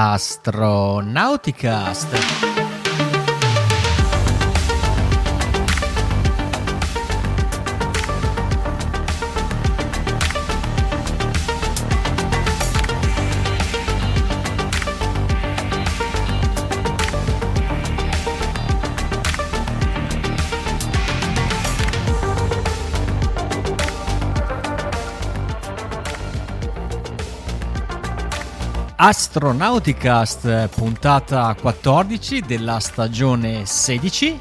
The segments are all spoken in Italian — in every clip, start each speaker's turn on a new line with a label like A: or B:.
A: Astronauticast. Astronauticast, puntata 14 della stagione 16.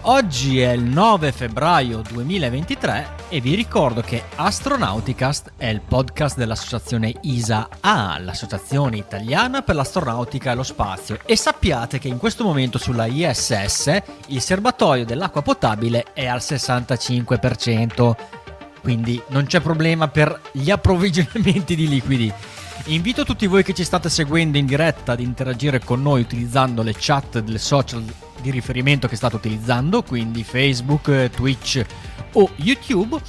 A: Oggi è il 9 febbraio 2023 e vi ricordo che Astronauticast è il podcast dell'associazione ISA-A, l'associazione italiana per l'astronautica e lo spazio. E sappiate che in questo momento sulla ISS il serbatoio dell'acqua potabile è al 65%, quindi non c'è problema per gli approvvigionamenti di liquidi. Invito tutti voi che ci state seguendo in diretta ad interagire con noi utilizzando le chat delle social di riferimento che state utilizzando, quindi Facebook, Twitch o YouTube.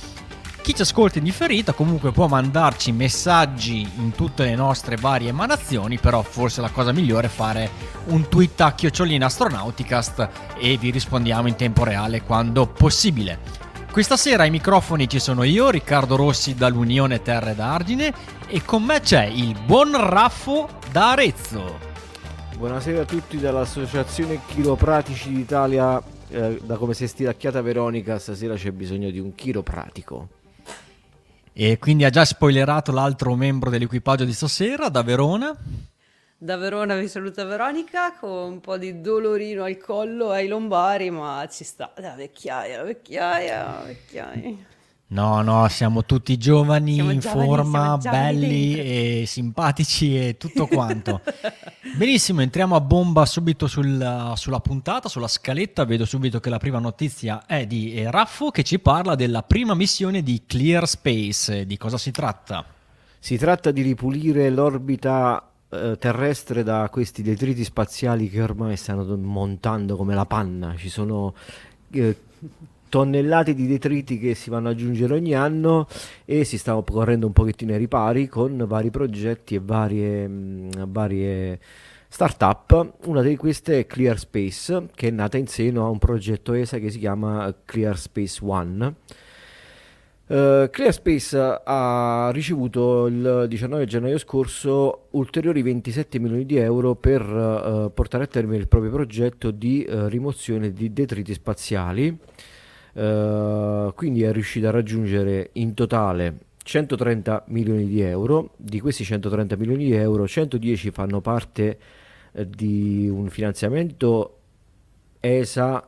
A: Chi ci ascolta in differita comunque può mandarci messaggi in tutte le nostre varie emanazioni, però forse la cosa migliore è fare un tweet a chiocciolina astronauticast e vi rispondiamo in tempo reale quando possibile. Questa sera ai microfoni ci sono io, Riccardo Rossi dall'Unione Terre d'Argine e con me c'è il buon Raffo da Arezzo.
B: Buonasera a tutti dall'Associazione Chiropratici d'Italia, eh, da come si è stiracchiata Veronica, stasera c'è bisogno di un chiropratico.
A: E quindi ha già spoilerato l'altro membro dell'equipaggio di stasera, da Verona.
C: Da Verona vi saluta Veronica con un po' di dolorino al collo e ai lombari, ma ci sta. La vecchiaia, la vecchiaia, la vecchiaia.
A: No, no, siamo tutti giovani,
C: Siamo
A: in
C: giovani,
A: forma, belli
C: dentro.
A: e simpatici e tutto quanto. Benissimo, entriamo a bomba subito sul- sulla puntata, sulla scaletta. Vedo subito che la prima notizia è di eh, Raffo che ci parla della prima missione di Clear Space. Di cosa si tratta?
B: Si tratta di ripulire l'orbita terrestre da questi detriti spaziali che ormai stanno montando come la panna. Ci sono eh, tonnellate di detriti che si vanno ad aggiungere ogni anno e si stanno correndo un pochettino ai ripari con vari progetti e varie, mh, varie startup. Una di queste è Clear Space, che è nata in seno a un progetto ESA che si chiama Clear Space One. Uh, ClearSpace ha ricevuto il 19 gennaio scorso ulteriori 27 milioni di euro per uh, portare a termine il proprio progetto di uh, rimozione di detriti spaziali. Quindi è riuscito a raggiungere in totale 130 milioni di euro. Di questi 130 milioni di euro, 110 fanno parte eh, di un finanziamento ESA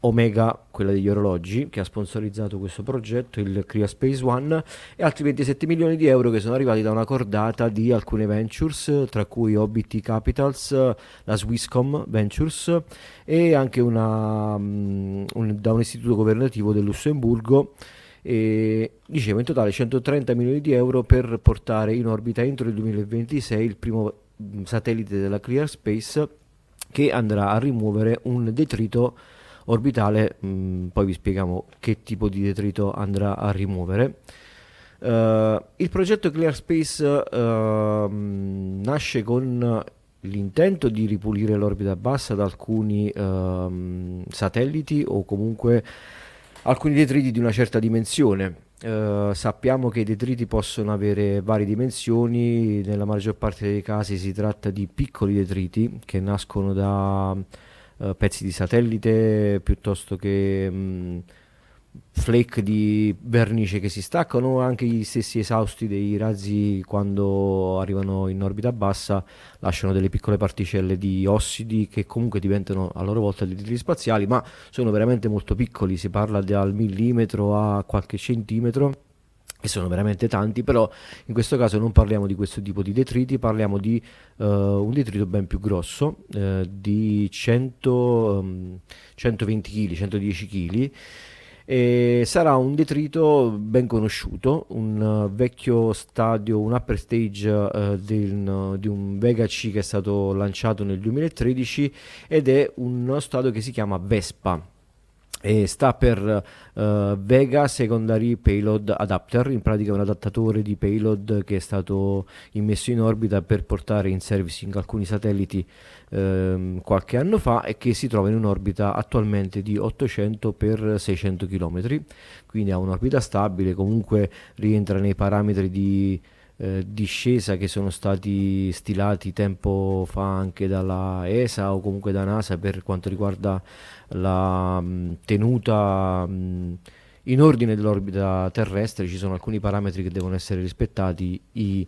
B: Omega, quella degli orologi, che ha sponsorizzato questo progetto, il Crea Space One, e altri 27 milioni di euro che sono arrivati da una cordata di alcune ventures, tra cui OBT Capitals, la Swisscom Ventures e anche una, mm, un- da un istituto governativo del Lussemburgo. E dicevo in totale 130 milioni di euro per portare in orbita entro il 2026 il primo mm, satellite della Clear Space che andrà a rimuovere un detrito orbitale, mh, poi vi spieghiamo che tipo di detrito andrà a rimuovere. Eh, il progetto Clear Space ehm, nasce con l'intento di ripulire l'orbita bassa da alcuni ehm, satelliti o comunque alcuni detriti di una certa dimensione. Eh, sappiamo che i detriti possono avere varie dimensioni, nella maggior parte dei casi si tratta di piccoli detriti che nascono da eh, pezzi di satellite piuttosto che mh, flake di vernice che si staccano anche gli stessi esausti dei razzi quando arrivano in orbita bassa lasciano delle piccole particelle di ossidi che comunque diventano a loro volta detriti spaziali ma sono veramente molto piccoli. Si parla dal millimetro a qualche centimetro e sono veramente tanti, però in questo caso non parliamo di questo tipo di detriti, parliamo di eh, un detrito ben più grosso, eh, di 100, ehm, 120 kg, 110 kg. E sarà un detrito ben conosciuto, un eh, vecchio stadio, un upper stage eh, del- di un Vega C che è stato lanciato nel 2013 ed è uno stadio che si chiama Vespa. E sta per uh, Vega Secondary Payload Adapter, in pratica un adattatore di payload che è stato immesso in orbita per portare in servicing alcuni satelliti uh, qualche anno fa e che si trova in un'orbita attualmente di 800 x 600 km, quindi ha un'orbita stabile, comunque rientra nei parametri di eh, discesa che sono stati stilati tempo fa anche dalla ESA o comunque da NASA per quanto riguarda la mh, tenuta mh, in ordine dell'orbita terrestre. Ci sono alcuni parametri che devono essere rispettati. I,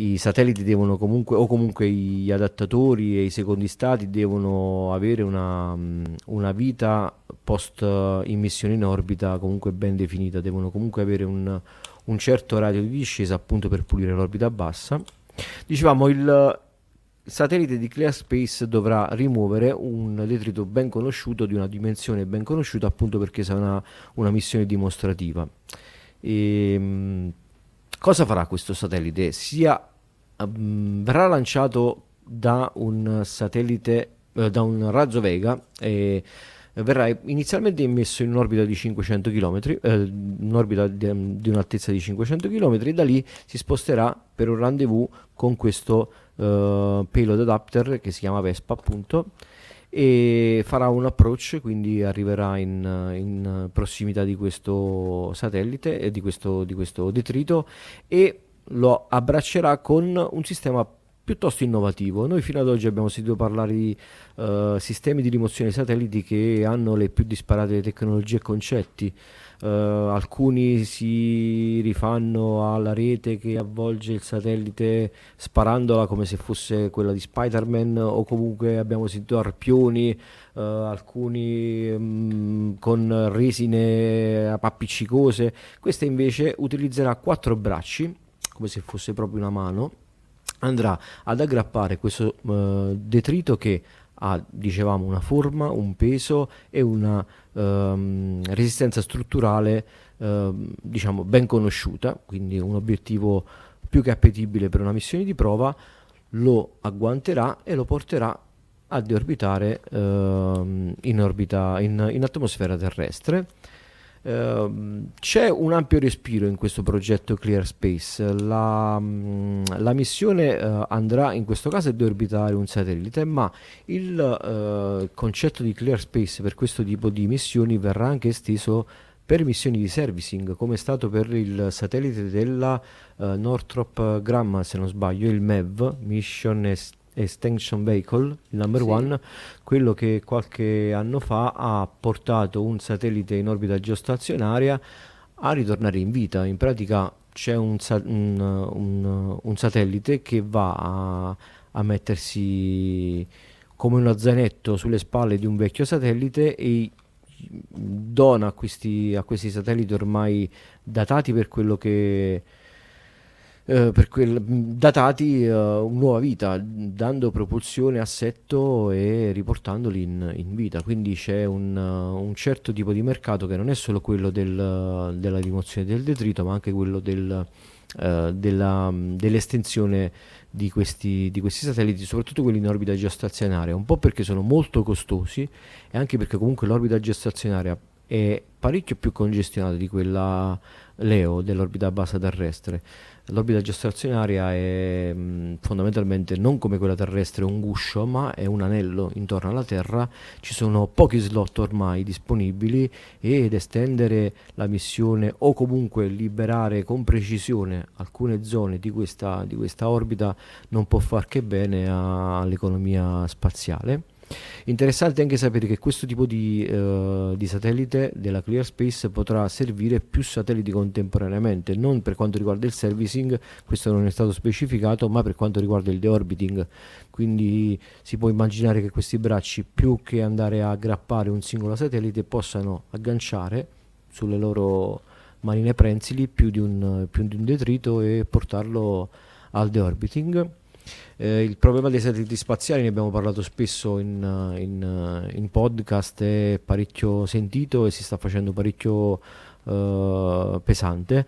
B: i satelliti devono comunque o comunque gli adattatori e i secondi stati devono avere una, una vita post immissione in orbita comunque ben definita. Devono comunque avere un, un certo radio di discesa appunto per pulire l'orbita bassa dicevamo il satellite di ClearSpace dovrà rimuovere un detrito ben conosciuto di una dimensione ben conosciuta appunto perché sarà una, una missione dimostrativa. E, ehm, cosa farà questo satellite? Sia, um, verrà lanciato da un satellite, uh, da un razzo Vega e verrà inizialmente immesso in un'orbita di 500 km, eh, un'orbita di, di, un'altezza di 500 km e da lì si sposterà per un rendezvous con questo uh, payload adapter che si chiama Vespa appunto e farà un approach quindi arriverà in, in prossimità di questo satellite e di questo, di questo detrito e lo abbraccerà con un sistema piuttosto innovativo. Noi fino ad oggi abbiamo sentito parlare di uh, sistemi di rimozione satelliti che hanno le più disparate tecnologie e concetti. Uh, alcuni si rifanno alla rete che avvolge il satellite sparandola come se fosse quella di Spider-Man o comunque abbiamo sentito arpioni, uh, alcuni um, con resine appiccicose. Questa invece utilizzerà quattro bracci come se fosse proprio una mano andrà ad aggrappare questo uh, detrito che ha, dicevamo, una forma, un peso e una ehm, resistenza strutturale ehm, diciamo ben conosciuta, quindi un obiettivo più che appetibile per una missione di prova, lo agguanterà e lo porterà a deorbitare ehm, in, orbita, in, in atmosfera terrestre c'è un ampio respiro in questo progetto Clear Space. La, mm, la missione uh, andrà in questo caso a deorbitare un satellite, ma il uh, concetto di Clear Space per questo tipo di missioni verrà anche esteso per missioni di servicing, come è stato per il satellite della uh, Northrop Grumman, se non sbaglio, il MEV, Mission Extension Vehicle, il number sì. one, quello che qualche anno fa ha portato un satellite in orbita geostazionaria a ritornare in vita. In pratica c'è un, un, un, un satellite che va a, a, mettersi come uno zainetto sulle spalle di un vecchio satellite e dona a questi, a questi satelliti ormai datati per quello che eh, quel, datati uh, nuova vita, dando propulsione, assetto e riportandoli in, in vita. Quindi c'è un, uh, un, certo tipo di mercato che non è solo quello del, della rimozione del detrito, ma anche quello del, uh, della, dell'estensione di questi, di questi, satelliti, soprattutto quelli in orbita geostazionaria, un po' perché sono molto costosi e anche perché comunque l'orbita geostazionaria è parecchio più congestionata di quella LEO dell'orbita bassa terrestre. L'orbita geostazionaria è mh, mm, fondamentalmente non come quella terrestre un guscio, ma è un anello intorno alla Terra. Ci sono pochi slot ormai disponibili ed estendere la missione o comunque liberare con precisione alcune zone di questa, di questa orbita non può far che bene a, all'economia spaziale. Interessante anche sapere che questo tipo di, uh, di, satellite della Clear Space potrà servire più satelliti contemporaneamente, non per quanto riguarda il servicing, questo non è stato specificato, ma per quanto riguarda il deorbiting. Quindi si può immaginare che questi bracci, più che andare a aggrappare un singolo satellite, possano agganciare sulle loro manine prensili più di un, più di un detrito e portarlo al deorbiting eh, il problema dei satelliti spaziali, ne abbiamo parlato spesso in, in, in, podcast, è parecchio sentito e si sta facendo parecchio eh, pesante.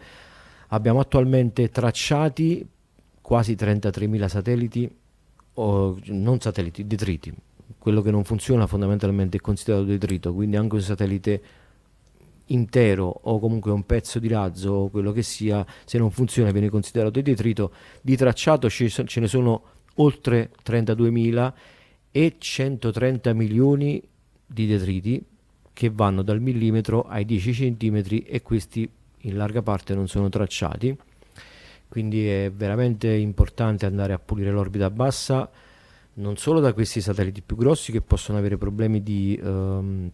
B: Abbiamo attualmente tracciati quasi 33.000 satelliti, o, non satelliti, detriti, quello che non funziona fondamentalmente è considerato detrito, quindi anche un satellite intero o comunque un pezzo di razzo o quello che sia, se non funziona viene considerato detrito. Di tracciato ce ne sono oltre 32.000 e 130 milioni di detriti che vanno dal millimetro ai 10 centimetri e questi in larga parte non sono tracciati. Quindi è veramente importante andare a pulire l'orbita bassa non solo da questi satelliti più grossi che possono avere problemi di um,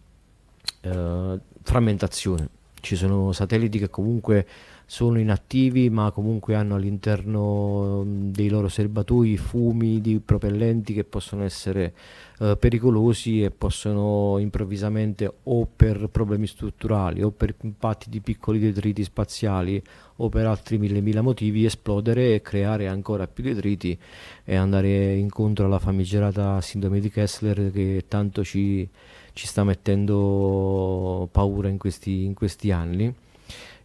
B: uh, frammentazione. Ci sono satelliti che comunque sono inattivi ma comunque hanno all'interno dei loro serbatoi fumi di propellenti che possono essere eh, pericolosi e possono improvvisamente o per problemi strutturali o per impatti di piccoli detriti spaziali o per altri mille mila motivi esplodere e creare ancora più detriti e andare incontro alla famigerata sindrome di Kessler che tanto ci, ci sta mettendo paura in questi, in questi anni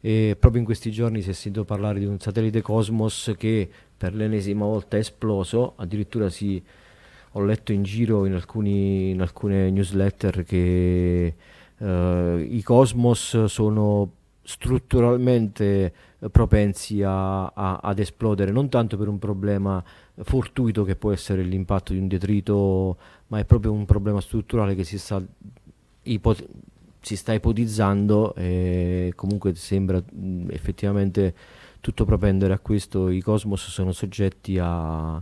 B: e proprio in questi giorni si è sentito parlare di un satellite Cosmos che per l'ennesima volta è esploso, addirittura si, ho letto in giro in, alcuni, in alcune newsletter che eh, i Cosmos sono strutturalmente propensi a, a, ad esplodere, non tanto per un problema fortuito che può essere l'impatto di un detrito, ma è proprio un problema strutturale che si sta ipot- si sta ipotizzando e comunque sembra mh, effettivamente tutto propendere a questo, i Cosmos sono soggetti a,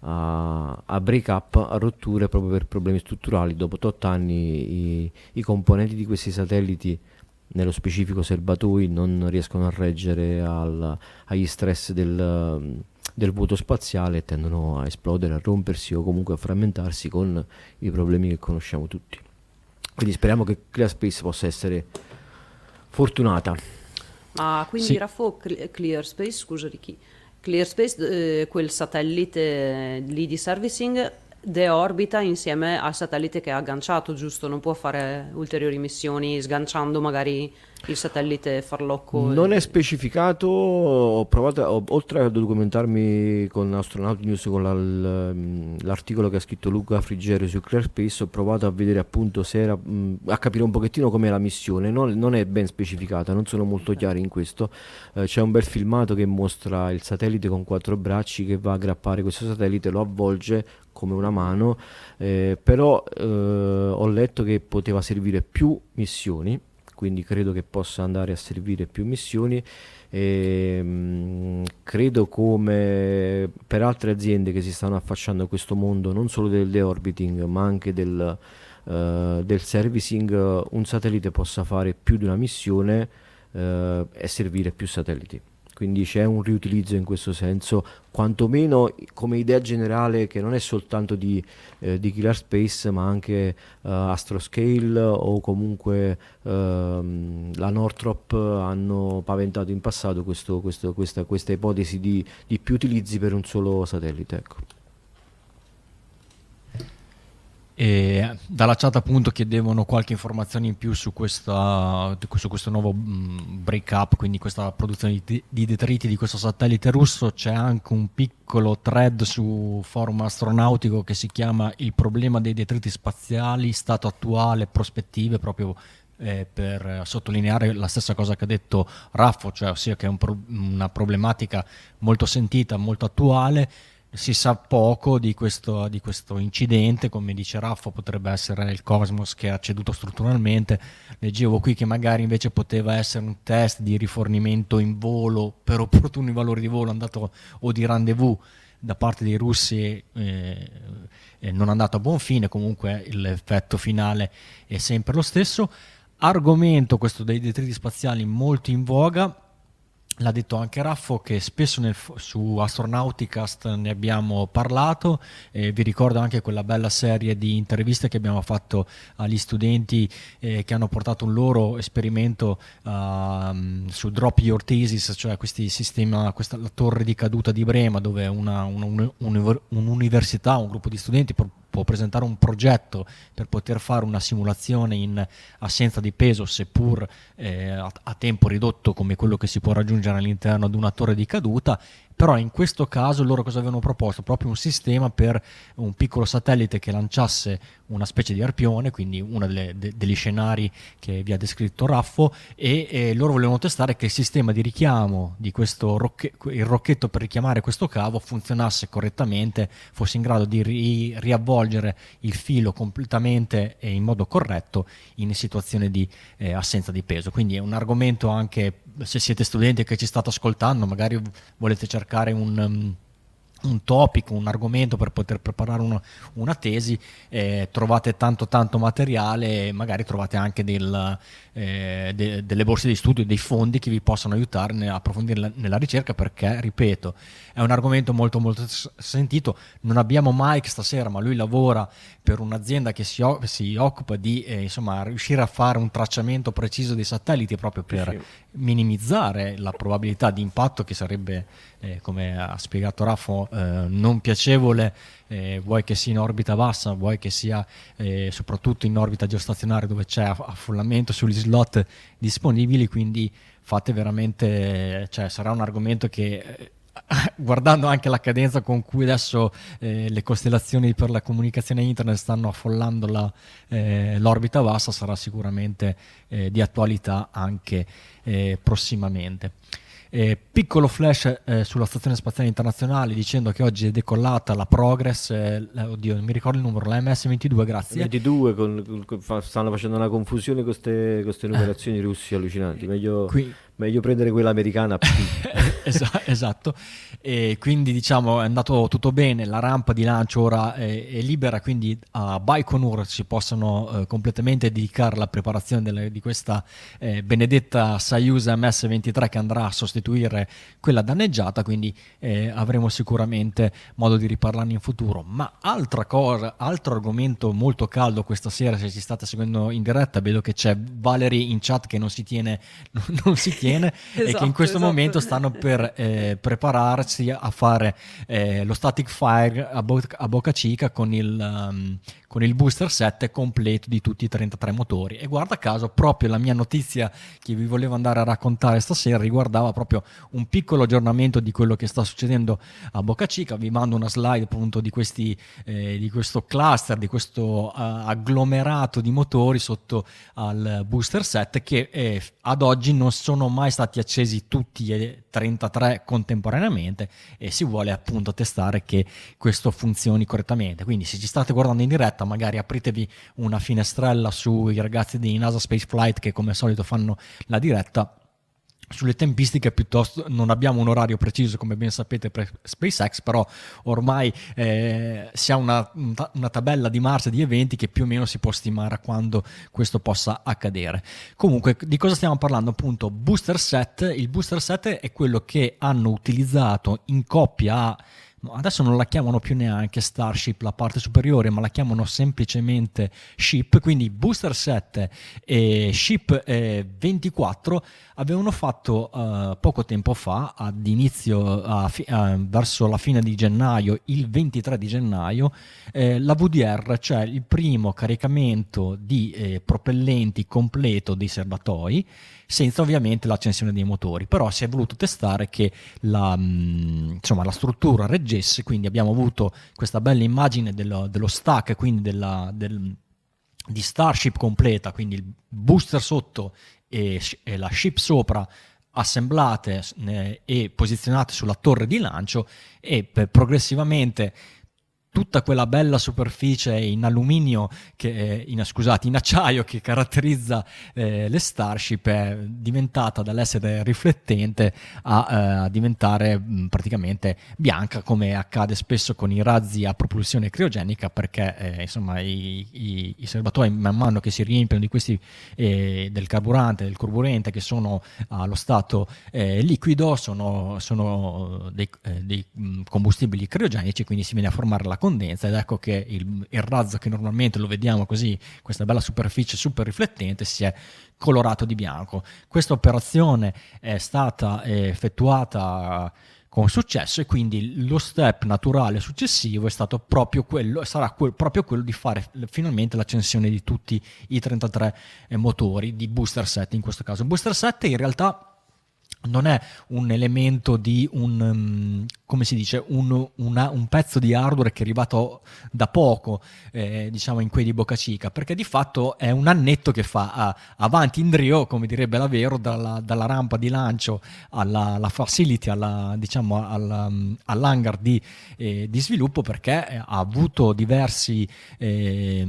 B: a, a break up, a rotture proprio per problemi strutturali. Dopo 8 anni i, i componenti di questi satelliti, nello specifico serbatoi, non riescono a reggere al, agli stress del, del vuoto spaziale e tendono a esplodere, a rompersi o comunque a frammentarsi con i problemi che conosciamo tutti. Quindi speriamo che ClearSpace possa essere fortunata.
C: Ma quindi sì. Raffo ClearSpace, scusa Ricky, ClearSpace, eh, quel satellite lì di servicing deorbita insieme al satellite che ha agganciato, giusto? Non può fare ulteriori missioni sganciando magari il satellite farlocco.
B: Non e... è specificato, ho provato, ho, oltre a documentarmi con Astronaut News, con la, mm, l'articolo che ha scritto Luca Frigerio su ClearSpace, ho provato a vedere appunto se era, mm, a capire un pochettino com'è la missione, non, non, è ben specificata, non sono molto chiari in questo. Eh, c'è un bel filmato che mostra il satellite con quattro bracci che va a aggrappare questo satellite, lo avvolge come una mano, eh, però eh, ho letto che poteva servire più missioni, quindi credo che possa andare a servire più missioni. E, mh, mm, credo come per altre aziende che si stanno affacciando a questo mondo, non solo del deorbiting, ma anche del, uh, del servicing, un satellite possa fare più di una missione uh, e servire più satelliti quindi c'è un riutilizzo in questo senso, quantomeno come idea generale che non è soltanto di, eh, di Killer Space ma anche uh, Astroscale o comunque uh, la Northrop hanno paventato in passato questo, questo, questa, questa, ipotesi di, di, più utilizzi per un solo satellite. Ecco.
A: E dalla chat appunto chiedevano qualche informazione in più su, questa, su questo nuovo mm, break up, quindi questa produzione di, di, detriti di questo satellite russo. C'è anche un piccolo thread su forum astronautico che si chiama Il problema dei detriti spaziali, stato attuale, prospettive, proprio eh, per sottolineare la stessa cosa che ha detto Raffo, cioè ossia che è un pro- una problematica molto sentita, molto attuale si sa poco di questo, di questo, incidente, come dice Raffo potrebbe essere il Cosmos che ha ceduto strutturalmente, leggevo qui che magari invece poteva essere un test di rifornimento in volo per opportuni valori di volo andato o di rendezvous da parte dei russi eh, non andato a buon fine, comunque l'effetto finale è sempre lo stesso. Argomento questo dei detriti spaziali molto in voga, L'ha detto anche Raffo che spesso nel, su Astronauticast ne abbiamo parlato, eh, vi ricordo anche quella bella serie di interviste che abbiamo fatto agli studenti eh, che hanno portato un loro esperimento uh, su Drop Your Thesis, cioè questi sistema, questa, la torre di caduta di Brema dove una, una, un, un'università, un gruppo di studenti può presentare un progetto per poter fare una simulazione in assenza di peso, seppur eh, a, a, tempo ridotto come quello che si può raggiungere all'interno di una torre di caduta, però in questo caso loro cosa avevano proposto? Proprio un sistema per un piccolo satellite che lanciasse una specie di arpione, quindi uno de, degli scenari che vi ha descritto Raffo, e, e, loro volevano testare che il sistema di richiamo di questo rocche, il rocchetto per richiamare questo cavo funzionasse correttamente, fosse in grado di ri, riavvolgere il filo completamente e in modo corretto in situazione di eh, assenza di peso. Quindi è un argomento anche se siete studenti che ci state ascoltando, magari volete cercare un, um, un topic, un argomento per poter preparare una, una tesi, eh, trovate tanto tanto materiale e magari trovate anche del, eh, de, delle borse di studio, dei fondi che vi possano aiutare a approfondire la, nella ricerca perché, ripeto, è un argomento molto molto sentito. Non abbiamo Mike stasera, ma lui lavora per un'azienda che si, si occupa di eh, insomma, riuscire a fare un tracciamento preciso dei satelliti proprio per sì. minimizzare la probabilità di impatto che sarebbe, eh, come ha spiegato Raffo, eh, non piacevole eh, vuoi che sia in orbita bassa, vuoi che sia eh, soprattutto in orbita geostazionaria dove c'è affollamento sugli slot disponibili, quindi fate veramente, cioè sarà un argomento che eh, guardando anche la cadenza con cui adesso eh, le costellazioni per la comunicazione internet stanno affollando la, eh, l'orbita bassa, sarà sicuramente eh, di attualità anche eh, prossimamente. Eh, piccolo flash eh, sulla Stazione Spaziale Internazionale dicendo che oggi è decollata la Progress, eh, oddio non mi ricordo il numero, la MS-22, grazie.
B: 22, con, con, stanno facendo una confusione con queste numerazioni russi allucinanti, meglio, Qui, meglio prendere quella americana.
A: esatto, e quindi diciamo è andato tutto bene, la rampa di lancio ora è, è libera, quindi a Baikonur si possono eh, completamente dedicare alla preparazione delle, di questa eh, benedetta Soyuz MS-23 che andrà a sostituire quella danneggiata, quindi eh, avremo sicuramente modo di riparlarne in futuro. Ma altra cosa, altro argomento molto caldo questa sera, se ci state seguendo in diretta, vedo che c'è Valerie in chat che non si tiene, non si tiene esatto, e che in questo esatto. momento stanno per eh, prepararsi a fare eh, lo static fire a, Bo- a Boca Chica con il, um, con il booster 7 completo di tutti i 33 motori. E guarda caso, proprio la mia notizia che vi volevo andare a raccontare stasera riguardava proprio un piccolo aggiornamento di quello che sta succedendo a Boca Chica. Vi mando una slide appunto di, questi, eh, di questo cluster, di questo uh, agglomerato di motori sotto al booster 7 che eh, ad oggi non sono mai stati accesi tutti e 33 contemporaneamente e si vuole appunto testare che questo funzioni correttamente. Quindi se ci state guardando in diretta magari apritevi una finestrella sui ragazzi di NASA Space Flight che come al solito fanno la diretta sulle tempistiche piuttosto non abbiamo un orario preciso come ben sapete per SpaceX però ormai eh, si ha una, una, tabella di marcia di eventi che più o meno si può stimare a quando questo possa accadere. Comunque di cosa stiamo parlando? Appunto booster set. Il booster set è quello che hanno utilizzato in coppia a adesso non la chiamano più neanche Starship la parte superiore, ma la chiamano semplicemente Ship, quindi Booster 7 e Ship 24 avevano fatto uh, poco tempo fa, ad inizio, uh, fi- uh, verso la fine di gennaio, il 23 di gennaio, eh, la VDR, cioè il primo caricamento di eh, propellenti completo dei serbatoi, senza ovviamente l'accensione dei motori, però si è voluto testare che la, mm, insomma, la struttura reggesse, quindi abbiamo avuto questa bella immagine dello, dello stack, quindi della, del, di Starship completa, quindi il booster sotto e, e la ship sopra assemblate eh, e posizionate sulla torre di lancio e progressivamente tutta quella bella superficie in alluminio, che, eh, in, scusate, in acciaio che caratterizza eh, le Starship è diventata dall'essere riflettente a, eh, diventare mh, praticamente bianca, come accade spesso con i razzi a propulsione criogenica, perché eh, insomma i, i, i, serbatoi man mano che si riempiono di questi eh, del carburante, del carburente che sono allo stato eh, liquido, sono, sono dei, dei combustibili criogenici, quindi si viene a formare la condensa ed ecco che il, il razzo che normalmente lo vediamo così, questa bella superficie super riflettente, si è colorato di bianco. Questa operazione è stata effettuata con successo e quindi lo step naturale successivo è stato proprio quello, sarà que- proprio quello di fare finalmente l'accensione di tutti i 33 motori di booster 7 in questo caso. Booster 7 in realtà non è un elemento di un um, come si dice, un, una, un, pezzo di hardware che è arrivato da poco, eh, diciamo, in quei di Boca Chica, perché di fatto è un annetto che fa ah, avanti in drio, come direbbe la Vero, dalla, dalla rampa di lancio alla, alla facility, alla, diciamo, alla, all'hangar di, eh, di, sviluppo, perché ha avuto diversi eh,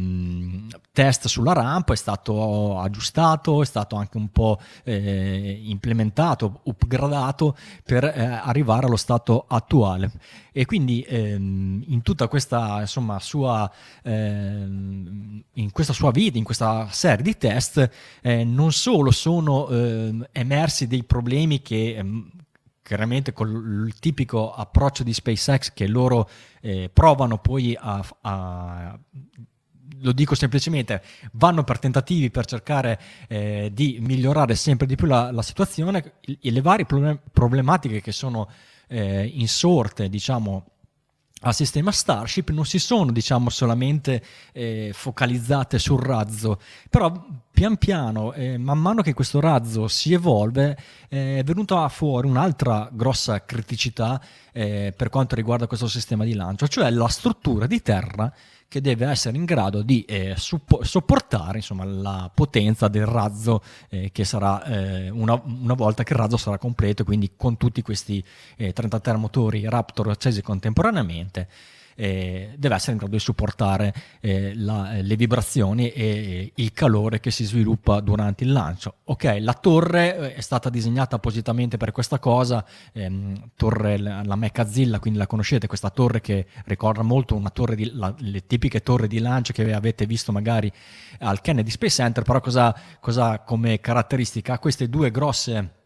A: test sulla rampa, è stato aggiustato, è stato anche un po' eh, implementato, upgradato per eh, arrivare allo stato attuale attuale. E quindi ehm, in tutta questa insomma, sua, ehm, in questa sua vita, in questa serie di test, eh, non solo sono eh, emersi dei problemi che ehm, chiaramente con il tipico approccio di SpaceX che loro eh, provano poi a, a lo dico semplicemente, vanno per tentativi per cercare eh, di migliorare sempre di più la, la situazione, le varie problematiche che sono eh, insorte, diciamo, al sistema Starship non si sono diciamo solamente eh, focalizzate sul razzo. Però pian piano eh, man mano che questo razzo si evolve eh, è venuta fuori un'altra grossa criticità eh, per quanto riguarda questo sistema di lancio cioè la struttura di terra che deve essere in grado di eh, suppo- sopportare insomma, la potenza del razzo eh, che sarà eh, una, una, volta che il razzo sarà completo, quindi con tutti questi 33 eh, motori Raptor accesi contemporaneamente eh, deve essere in grado di supportare eh, la, le vibrazioni e il calore che si sviluppa durante il lancio. Ok, la torre eh, è stata disegnata appositamente per questa cosa, ehm, torre, la Mechazilla, quindi la conoscete, questa torre che ricorda molto di, la, le tipiche torri di lancio che avete visto magari al Kennedy Space Center, però cosa, cosa come caratteristica? Ha queste due grosse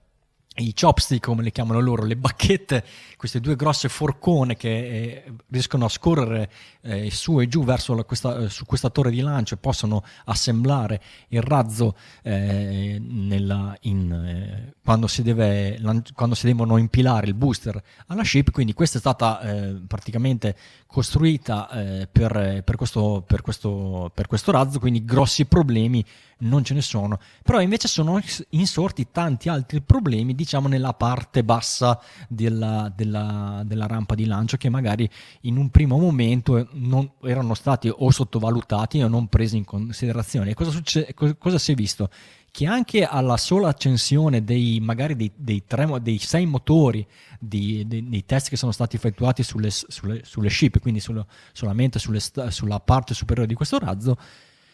A: i chopstick come le chiamano loro, le bacchette, queste due grosse forcone che eh, riescono a scorrere eh, su e giù verso la, questa, eh, su questa torre di lancio e possono assemblare il razzo eh, nella, in, eh, quando, si deve, quando, si devono impilare il booster alla ship. Quindi questa è stata eh, praticamente costruita per, per, questo, per, questo, per questo razzo, quindi grossi problemi non ce ne sono. Però invece sono insorti tanti altri problemi, diciamo, nella parte bassa della, della, della rampa di lancio che magari in un primo momento non erano stati o sottovalutati o non presi in considerazione. E cosa, succe- cosa si è visto? Che anche alla sola accensione dei magari dei, dei, tre, dei sei motori di, dei, dei, test che sono stati effettuati sulle, sulle, sulle ship, quindi sullo, solamente sulle, sulla parte superiore di questo razzo,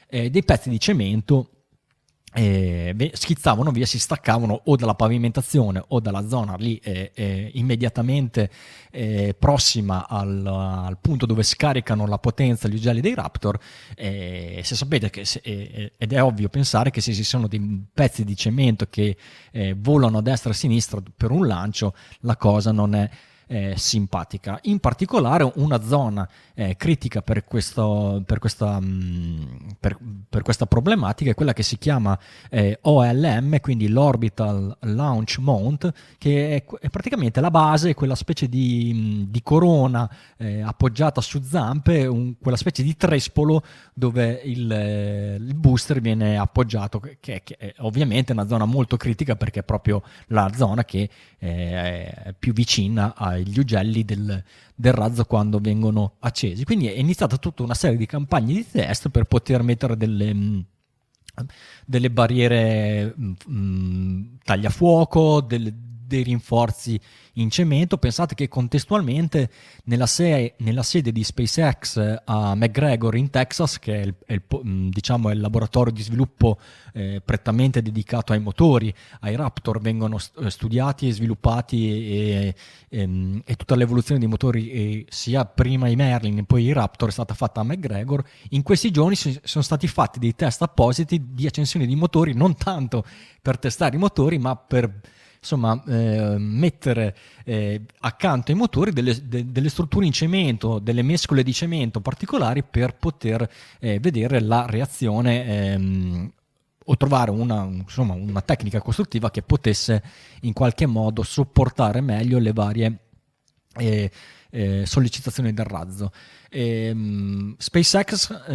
A: eh, dei pezzi di cemento eh, schizzavano via, si staccavano o dalla pavimentazione o dalla zona lì eh, eh, immediatamente prossima al, al, punto dove scaricano la potenza gli ugelli dei Raptor. se sapete che, se, ed è ovvio pensare che se ci sono dei pezzi di cemento che volano a destra e a sinistra per un lancio, la cosa non è eh, simpatica. In particolare una zona eh, critica per, questo, per, questa, mh, mm, per, per, questa, problematica è quella che si chiama eh, OLM, quindi l'Orbital Launch Mount, che è, è praticamente la base, quella specie di, mm, di corona eh, appoggiata su zampe, un, quella specie di trespolo dove il, eh, il booster viene appoggiato, che, che, è ovviamente una zona molto critica perché è proprio la zona che eh, è più vicina agli ugelli del, del razzo quando vengono accesi. Quindi è iniziata tutta una serie di campagne di test per poter mettere delle, mm, delle barriere mh, mm, mm, tagliafuoco, delle, dei rinforzi in cemento. Pensate che contestualmente nella, se- nella sede di SpaceX eh, a McGregor in Texas, che è il, è il, mm, diciamo, è il laboratorio di sviluppo eh, prettamente dedicato ai motori, ai Raptor, vengono st- eh, studiati e sviluppati e, e, e, tutta l'evoluzione dei motori, sia prima i Merlin e poi i Raptor, è stata fatta a McGregor. In questi giorni si- sono stati fatti dei test appositi di accensione di motori, non tanto per testare i motori, ma per insomma, eh, mettere eh, accanto ai motori delle, de, delle, strutture in cemento, delle mescole di cemento particolari per poter eh, vedere la reazione ehm, o trovare una, insomma, una tecnica costruttiva che potesse in qualche modo sopportare meglio le varie eh, eh, sollecitazioni del razzo. E, um, SpaceX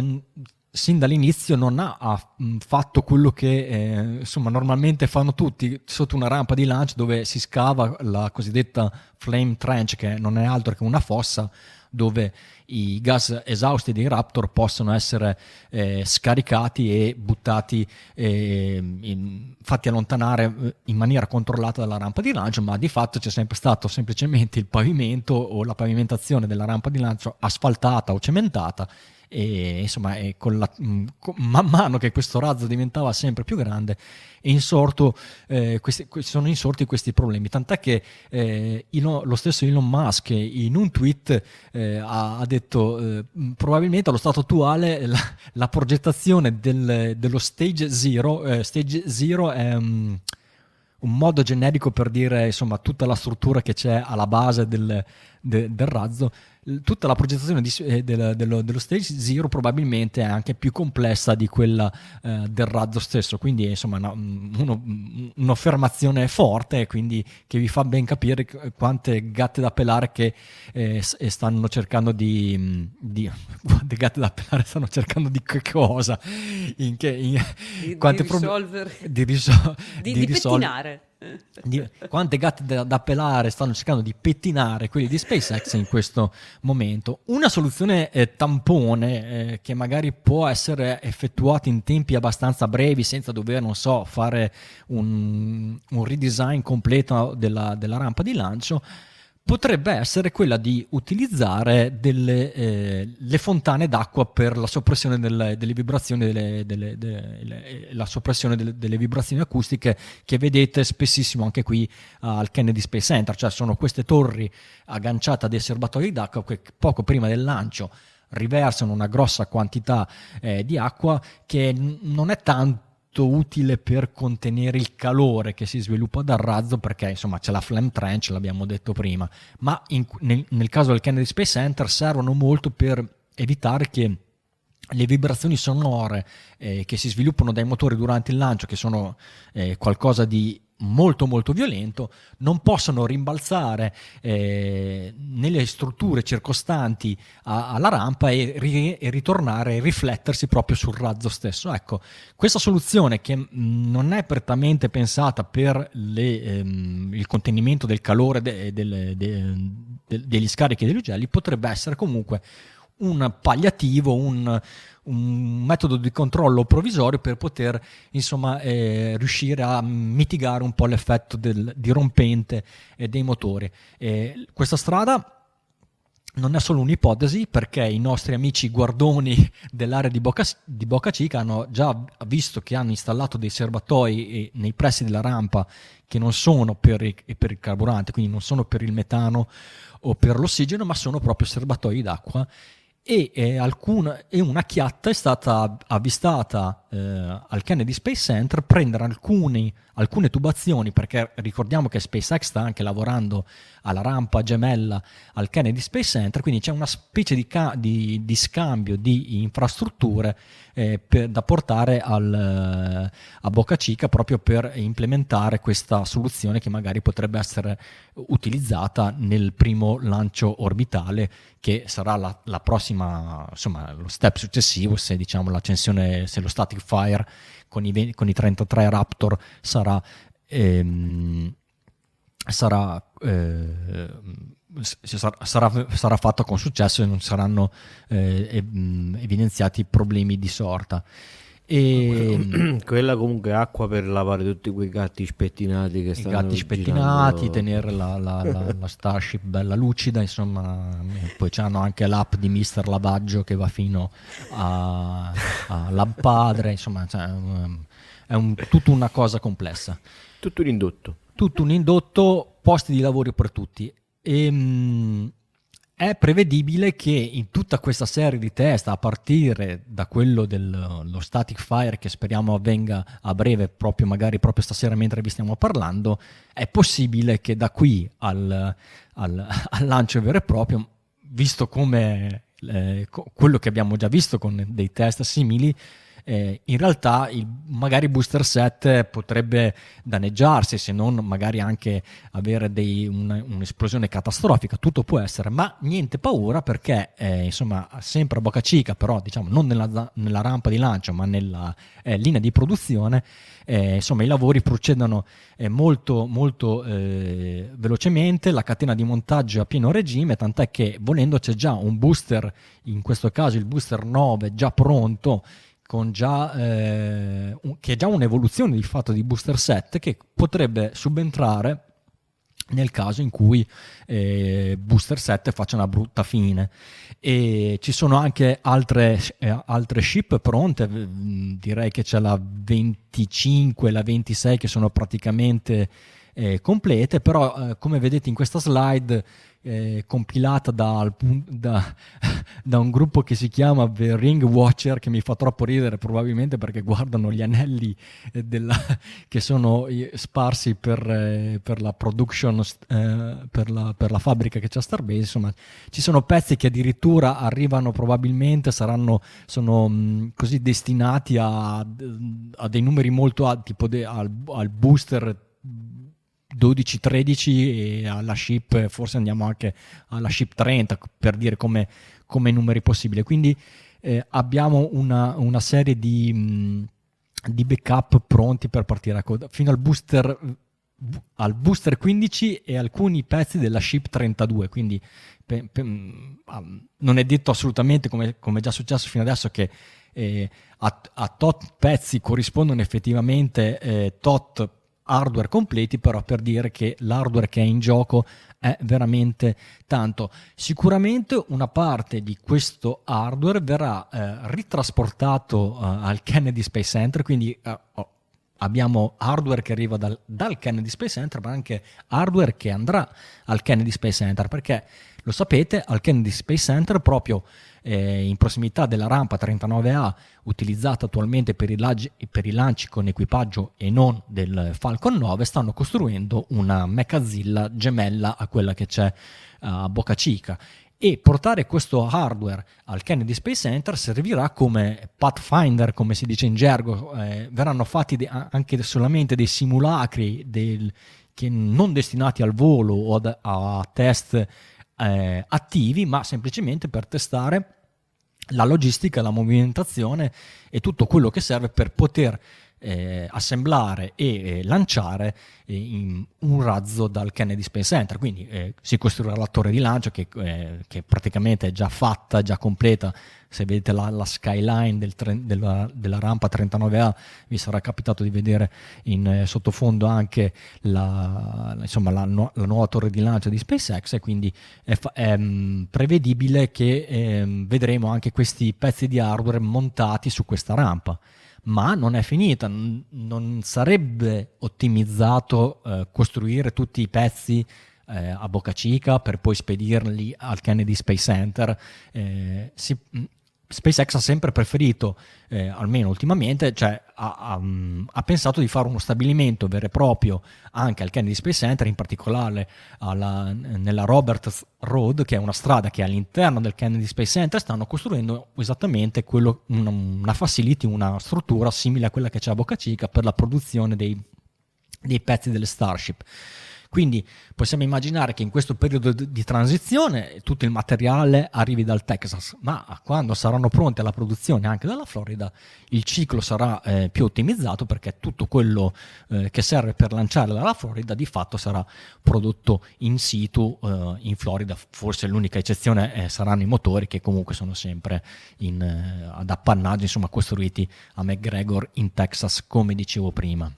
A: sin dall'inizio non ha, ha fatto quello che eh, insomma normalmente fanno tutti sotto una rampa di lancio dove si scava la cosiddetta flame trench che non è altro che una fossa dove i gas esausti dei Raptor possono essere eh, scaricati e buttati, eh, in, fatti allontanare eh, in maniera controllata dalla rampa di lancio, ma di fatto c'è sempre stato semplicemente il pavimento o la pavimentazione della rampa di lancio asfaltata o cementata e insomma e la, mm, con, man mano che questo razzo diventava sempre più grande insorto, eh, questi, sono insorti questi problemi. Tant'è che eh, Elon, lo stesso Elon Musk in un tweet eh, ha, ha, detto eh, probabilmente allo stato attuale la, la progettazione del, dello stage zero eh, stage zero è um, un modo generico per dire insomma tutta la struttura che c'è alla base del, de, del razzo tutta la progettazione di, eh, del, dello, dello, stage zero probabilmente è anche più complessa di quella eh, del razzo stesso. Quindi insomma no, uno, un'affermazione forte quindi che vi fa ben capire quante gatte da pelare che eh, stanno cercando di, di quante gatte da pelare stanno cercando di che cosa? In che, in,
C: di, quante di risolvere.
A: pro- di, risol-
C: di, di, di
A: di, quante gatte da, da, pelare stanno cercando di pettinare quelli di SpaceX in questo momento. Una soluzione eh, tampone eh, che magari può essere effettuata in tempi abbastanza brevi senza dover, non so, fare un, un redesign completo della, della rampa di lancio potrebbe essere quella di utilizzare delle eh, le fontane d'acqua per la soppressione delle, delle vibrazioni, delle, delle, la soppressione delle, vibrazioni acustiche che vedete spessissimo anche qui al Kennedy Space Center, cioè sono queste torri agganciate a dei serbatoi d'acqua che poco prima del lancio riversano una grossa quantità eh, di acqua che non è tanto utile per contenere il calore che si sviluppa dal razzo perché insomma c'è la flame trench l'abbiamo detto prima. Ma in, nel, nel, caso del Kennedy Space Center servono molto per evitare che le vibrazioni sonore eh, che si sviluppano dai motori durante il lancio che sono eh, qualcosa di molto molto violento, non possono rimbalzare eh, nelle strutture circostanti a, alla rampa e, ri, e, ritornare e riflettersi proprio sul razzo stesso. Ecco, questa soluzione che non è prettamente pensata per le, ehm, il contenimento del calore de, de, de, degli scarichi degli ugelli potrebbe essere comunque un palliativo, un, un metodo di controllo provvisorio per poter insomma, eh, riuscire a mitigare un po' l'effetto del, dirompente eh, dei motori. Eh, questa strada non è solo un'ipotesi perché i nostri amici guardoni dell'area di Boca, di Boca Chica hanno già visto che hanno installato dei serbatoi nei pressi della rampa che non sono per, i, per il carburante, quindi non sono per il metano o per l'ossigeno, ma sono proprio serbatoi d'acqua e, eh, alcuna, e una chiatta è stata avvistata eh, al Kennedy Space Center prendere alcuni, alcune tubazioni perché ricordiamo che SpaceX sta anche lavorando alla rampa gemella al Kennedy Space Center quindi c'è una specie di, ca- di, di scambio di infrastrutture eh, per, da portare al, a Boca Chica proprio per implementare questa soluzione che magari potrebbe essere utilizzata nel primo lancio orbitale che sarà la, la prossima insomma lo step successivo se diciamo l'accensione se lo static Fire con i, con i 33 Raptor sarà, ehm, sarà, eh, sarà, sarà, fatto con successo e non saranno eh, evidenziati problemi di sorta.
B: E... Quella comunque è acqua per lavare tutti quei gatti spettinati che stanno
A: I gatti spettinati, girando... tenere la, la, la, la, Starship bella lucida, insomma, poi c'hanno anche l'app di Mister Lavaggio che va fino a, a Lab Padre, insomma, cioè, è un, tutta una cosa complessa.
B: Tutto un indotto.
A: Tutto un indotto, posti di lavoro per tutti. E, ehm, è prevedibile che in tutta questa serie di test, a partire da quello dello static fire che speriamo avvenga a breve, proprio magari proprio stasera mentre vi stiamo parlando, è possibile che da qui al, al, al lancio vero e proprio, visto come eh, quello che abbiamo già visto con dei test simili, eh, in realtà il, magari booster set potrebbe danneggiarsi, se non magari anche avere dei, un, un'esplosione catastrofica, tutto può essere, ma niente paura perché eh, insomma sempre a Boca Chica, però diciamo non nella, nella rampa di lancio ma nella eh, linea di produzione, eh, insomma i lavori procedono eh, molto molto eh, velocemente, la catena di montaggio è a pieno regime, tant'è che volendo c'è già un booster, in questo caso il booster 9 già pronto con già, eh, un, che è già un'evoluzione di fatto di booster set che potrebbe subentrare nel caso in cui eh, booster set faccia una brutta fine. E ci sono anche altre, eh, altre ship pronte direi che c'è la 25 e la 26 che sono praticamente eh, complete però eh, come vedete in questa slide eh, compilata da, da, da, un gruppo che si chiama The Ring Watcher che mi fa troppo ridere probabilmente perché guardano gli anelli eh, della, che sono sparsi per, eh, per la production eh, per la, per, la, fabbrica che c'è a Starbase insomma ci sono pezzi che addirittura arrivano probabilmente saranno sono mh, così destinati a, a, dei numeri molto alti tipo de, al, al booster 12-13 e alla ship forse andiamo anche alla ship 30 per dire come, come numeri possibili. Quindi eh, abbiamo una, una, serie di, mh, di, backup pronti per partire fino al booster, al booster 15 e alcuni pezzi della ship 32. Quindi pe, pe, mh, non è detto assolutamente come, come è già successo fino adesso che eh, a, a, tot pezzi corrispondono effettivamente eh, tot hardware completi, però per dire che l'hardware che è in gioco è veramente tanto. Sicuramente una parte di questo hardware verrà eh, ritrasportato eh, al Kennedy Space Center, quindi eh, oh, abbiamo hardware che arriva dal, dal, Kennedy Space Center, ma anche hardware che andrà al Kennedy Space Center, perché lo sapete, al Kennedy Space Center proprio eh, in prossimità della rampa 39A utilizzata attualmente per i, lanci, per i, lanci, con equipaggio e non del Falcon 9 stanno costruendo una Mechazilla gemella a quella che c'è a Boca Chica. E portare questo hardware al Kennedy Space Center servirà come pathfinder, come si dice in gergo, eh, verranno fatti de- anche solamente dei simulacri del, che non destinati al volo o ad, a test eh, attivi, ma semplicemente per testare la logistica, la movimentazione e tutto quello che serve per poter eh, assemblare e eh, lanciare eh, un razzo dal Kennedy Space Center. Quindi eh, si costruirà la torre di lancio che, eh, che, praticamente è già fatta, già completa. Se vedete la, la skyline del tre, della, della, rampa 39A, vi sarà capitato di vedere in eh, sottofondo anche la, insomma, la, la, nuova torre di lancio di SpaceX e quindi è, fa- è mh, prevedibile che eh, vedremo anche questi pezzi di hardware montati su questa rampa ma non è finita, non sarebbe ottimizzato eh, costruire tutti i pezzi eh, a Boca Chica per poi spedirli al Kennedy Space Center. Eh, si, SpaceX ha sempre preferito, eh, almeno ultimamente, cioè ha, ha, ha, pensato di fare uno stabilimento vero e proprio anche al Kennedy Space Center, in particolare alla, nella Roberts Road, che è una strada che all'interno del Kennedy Space Center stanno costruendo esattamente quello, una, una facility, una struttura simile a quella che c'è a Boca Chica per la produzione dei, dei pezzi delle Starship. Quindi possiamo immaginare che in questo periodo di transizione tutto il materiale arrivi dal Texas, ma quando saranno pronti alla produzione anche dalla Florida, il ciclo sarà eh, più ottimizzato perché tutto quello eh, che serve per lanciare dalla Florida di fatto sarà prodotto in situ eh, in Florida. Forse l'unica eccezione eh, saranno i motori che comunque sono sempre in, eh, ad appannaggio, insomma, costruiti a McGregor in Texas, come dicevo prima.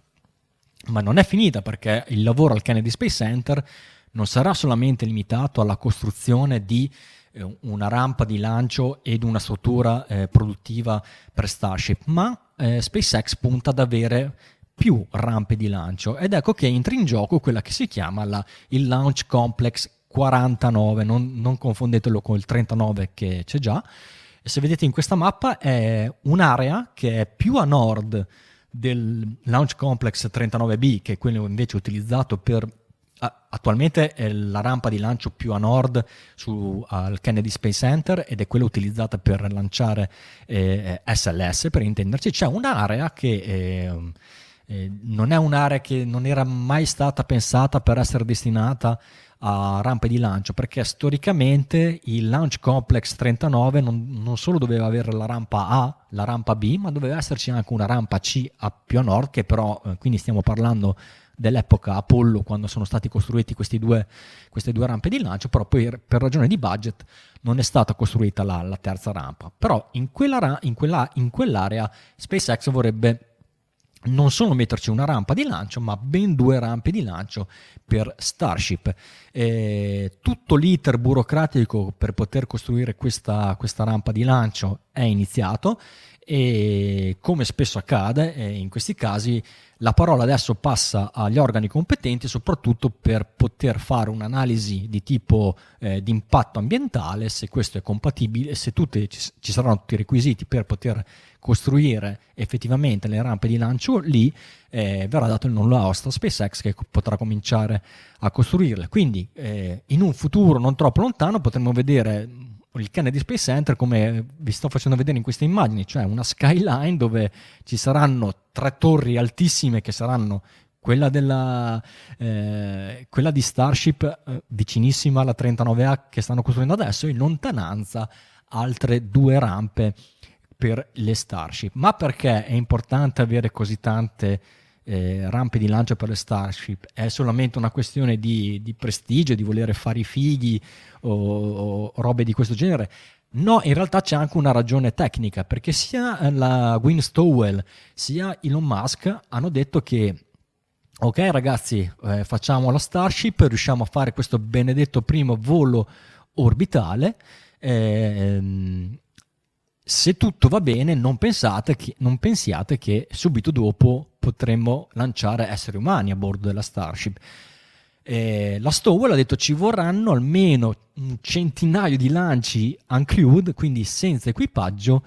A: Ma non è finita perché il lavoro al Kennedy Space Center non sarà solamente limitato alla costruzione di eh, una rampa di lancio ed una struttura eh, produttiva per Starship, ma eh, SpaceX punta ad avere più rampe di lancio ed ecco che entra in gioco quella che si chiama la, il Launch Complex 49, non, non confondetelo con il 39 che c'è già. E se vedete in questa mappa è un'area che è più a nord del Launch Complex 39B, che è quello invece utilizzato per attualmente è la rampa di lancio più a nord su, al Kennedy Space Center ed è quella utilizzata per lanciare eh, SLS, per intenderci. C'è un'area che eh, eh, non è un'area che non era mai stata pensata per essere destinata a rampe di lancio perché storicamente il Launch Complex 39 non, non, solo doveva avere la rampa A, la rampa B, ma doveva esserci anche una rampa C a più a nord che però, eh, quindi stiamo parlando dell'epoca Apollo quando sono stati costruiti due, queste due rampe di lancio, però poi per ragione di budget non è stata costruita la, la terza rampa. Però in, quella, in, quella, in quell'area SpaceX vorrebbe non solo metterci una rampa di lancio, ma ben due rampe di lancio per Starship. Eh, tutto l'iter burocratico per poter costruire questa, questa rampa di lancio è iniziato e come spesso accade eh, in questi casi la parola adesso passa agli organi competenti soprattutto per poter fare un'analisi di tipo eh, di impatto ambientale se questo è compatibile se tutti, ci saranno tutti i requisiti per poter costruire effettivamente le rampe di lancio lì eh, verrà dato il nullo a SpaceX che potrà cominciare a costruirle. Quindi eh, in un futuro non troppo lontano potremo vedere il Kennedy Space Center come vi sto facendo vedere in queste immagini, cioè una skyline dove ci saranno tre torri altissime che saranno quella, della, eh, quella di Starship eh, vicinissima alla 39A che stanno costruendo adesso in lontananza altre due rampe per le Starship. Ma perché è importante avere così tante eh, rampe di lancio per le Starship? È solamente una questione di, di prestigio, di volere fare i fighi o, o robe di questo genere. No, in realtà c'è anche una ragione tecnica, perché sia la Gwyn Stowell sia Elon Musk hanno detto che ok ragazzi, eh, facciamo la Starship, riusciamo a fare questo benedetto primo volo orbitale. Eh, se tutto va bene, non, che, non pensiate che subito dopo potremmo lanciare esseri umani a bordo della Starship eh, la Stowell ha detto ci vorranno almeno un centinaio di lanci uncrewed, quindi senza equipaggio,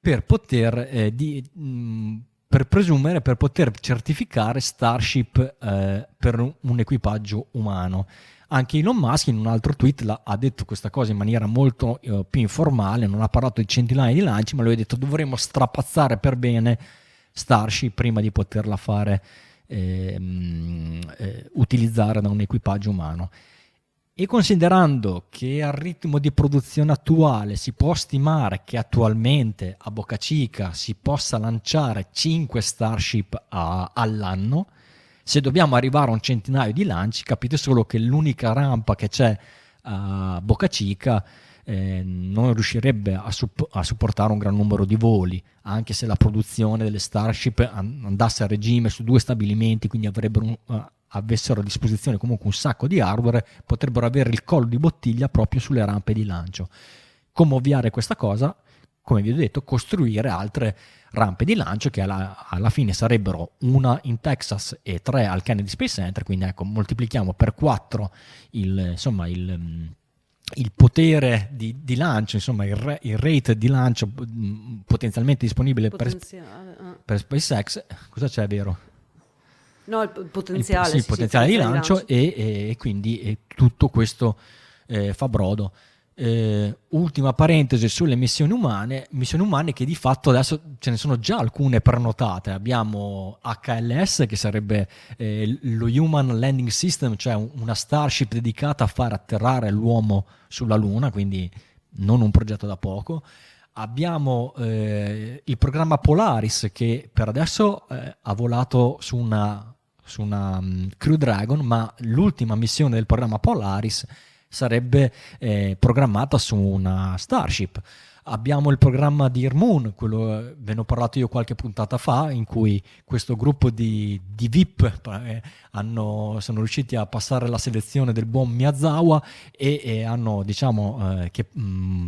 A: per poter, eh, di, mh, mm, per presumere, per poter certificare Starship eh, per un, equipaggio umano. Anche Elon Musk in un altro tweet la, ha detto questa cosa in maniera molto eh, più informale, non ha parlato di centinaia di lanci, ma lui ha detto dovremmo strapazzare per bene Starship prima di poterla fare ehm, eh, utilizzare da un equipaggio umano. E considerando che al ritmo di produzione attuale si può stimare che attualmente a Boca Chica si possa lanciare 5 Starship a, all'anno, se dobbiamo arrivare a un centinaio di lanci, capite solo che l'unica rampa che c'è a Boca Chica eh, non riuscirebbe a, supp- a, supportare un gran numero di voli, anche se la produzione delle Starship andasse a regime su due stabilimenti, quindi un, uh, avessero a disposizione comunque un sacco di hardware, potrebbero avere il collo di bottiglia proprio sulle rampe di lancio. Come ovviare questa cosa? Come vi ho detto, costruire altre rampe di lancio che alla, alla, fine sarebbero una in Texas e tre al Kennedy Space Center, quindi ecco, moltiplichiamo per quattro il, insomma, il, il potere di, di, lancio, insomma il, re, il, rate di lancio mm, potenzialmente disponibile per, ah. per, SpaceX, cosa c'è vero?
C: No, il potenziale.
A: Il, sì, il potenziale di lancio, lancio. E, e, quindi e tutto questo eh, fa brodo. Eh, ultima parentesi sulle missioni umane, missioni umane che di fatto adesso ce ne sono già alcune prenotate. Abbiamo HLS che sarebbe eh, lo Human Landing System, cioè una Starship dedicata a far atterrare l'uomo sulla Luna, quindi non un progetto da poco. Abbiamo eh, il programma Polaris che per adesso eh, ha volato su una, su una um, Crew Dragon, ma l'ultima missione del programma Polaris sarebbe eh, programmata su una Starship. Abbiamo il programma di Moon, quello eh, ve ne ho parlato io qualche puntata fa, in cui questo gruppo di, di VIP eh, hanno, sono riusciti a passare la selezione del buon Miyazawa e, e hanno, diciamo, eh, che... Mh,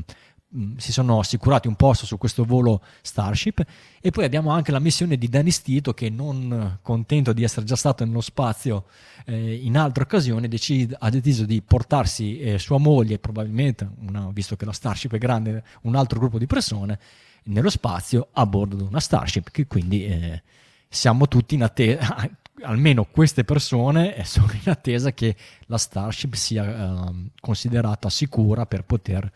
A: mm, si sono assicurati un posto su questo volo Starship. E poi abbiamo anche la missione di Danny Stito che non contento di essere già stato nello spazio eh, in altre occasioni decide, ha deciso di portarsi eh, sua moglie probabilmente una, visto che la Starship è grande un altro gruppo di persone nello spazio a bordo di una Starship che quindi eh, siamo tutti in attesa almeno queste persone eh, sono in attesa che la Starship sia eh, considerata sicura per poter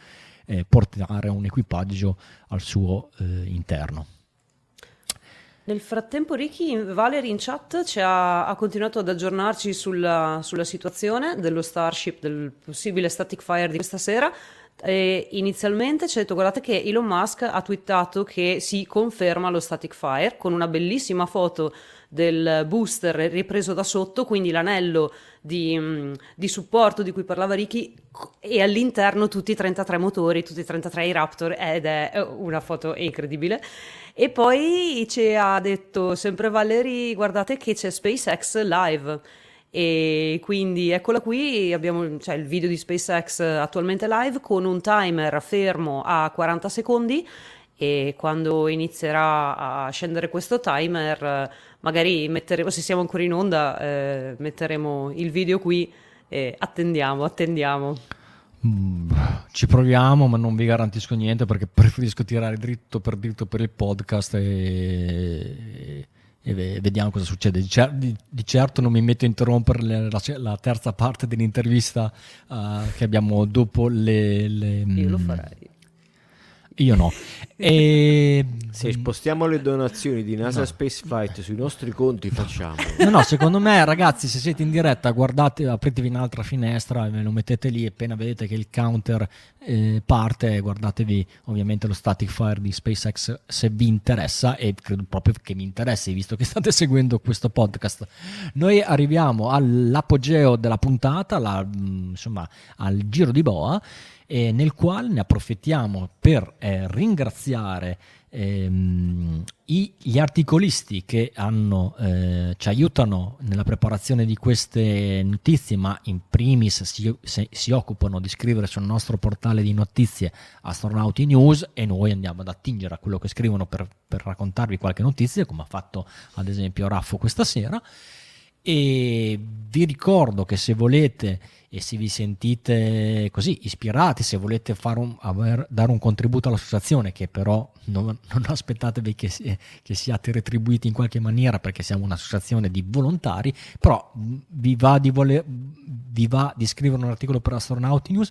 A: eh, portare un equipaggio al suo eh, interno.
C: Nel frattempo Ricky Valerie in chat ci ha, ha continuato ad aggiornarci sulla, sulla, situazione dello Starship, del possibile static fire di questa sera. E inizialmente ci ha detto guardate che Elon Musk ha twittato che si conferma lo static fire con una bellissima foto del booster ripreso da sotto, quindi l'anello di, mm, di, supporto di cui parlava Ricky e all'interno tutti i 33 motori, tutti i 33 Raptor ed è una foto incredibile. E poi ci ha detto sempre Valeri, guardate che c'è SpaceX live e quindi eccola qui, abbiamo cioè, il video di SpaceX attualmente live con un timer fermo a 40 secondi e quando inizierà a scendere questo timer magari metteremo, se siamo ancora in onda, eh, metteremo il video qui e attendiamo, attendiamo.
A: Mm, ci proviamo, ma non vi garantisco niente perché preferisco tirare dritto per dritto per il podcast e, e vediamo cosa succede. Di, cer- di, di, certo non mi metto a interrompere la, la terza parte dell'intervista uh, che abbiamo dopo le, le...
C: Io lo mm, farei.
A: Io no. E...
B: Se spostiamo le donazioni di NASA no. Spaceflight sui nostri conti, facciamo.
A: No, no, secondo me, ragazzi, se siete in diretta, guardate, apritevi un'altra finestra e me lo mettete lì. Appena vedete che il counter eh, parte, guardatevi ovviamente lo static fire di SpaceX se vi interessa. E credo proprio che mi interessi, visto che state seguendo questo podcast. Noi arriviamo all'apogeo della puntata, la, insomma, al giro di boa eh, nel quale ne approfittiamo per eh, ringraziare ehm, i, gli articolisti che hanno, eh, ci aiutano nella preparazione di queste notizie, ma in primis si, se, si, occupano di scrivere sul nostro portale di notizie Astronauti News e noi andiamo ad attingere a quello che scrivono per, per raccontarvi qualche notizia, come ha fatto ad esempio Raffo questa sera. E vi ricordo che se volete e se vi sentite così ispirati, se volete un, aver, dare un contributo all'associazione, che però non, non aspettatevi che, si, che, siate retribuiti in qualche maniera perché siamo un'associazione di volontari, però vi va di, voler, vi va di scrivere un articolo per Astronauti News,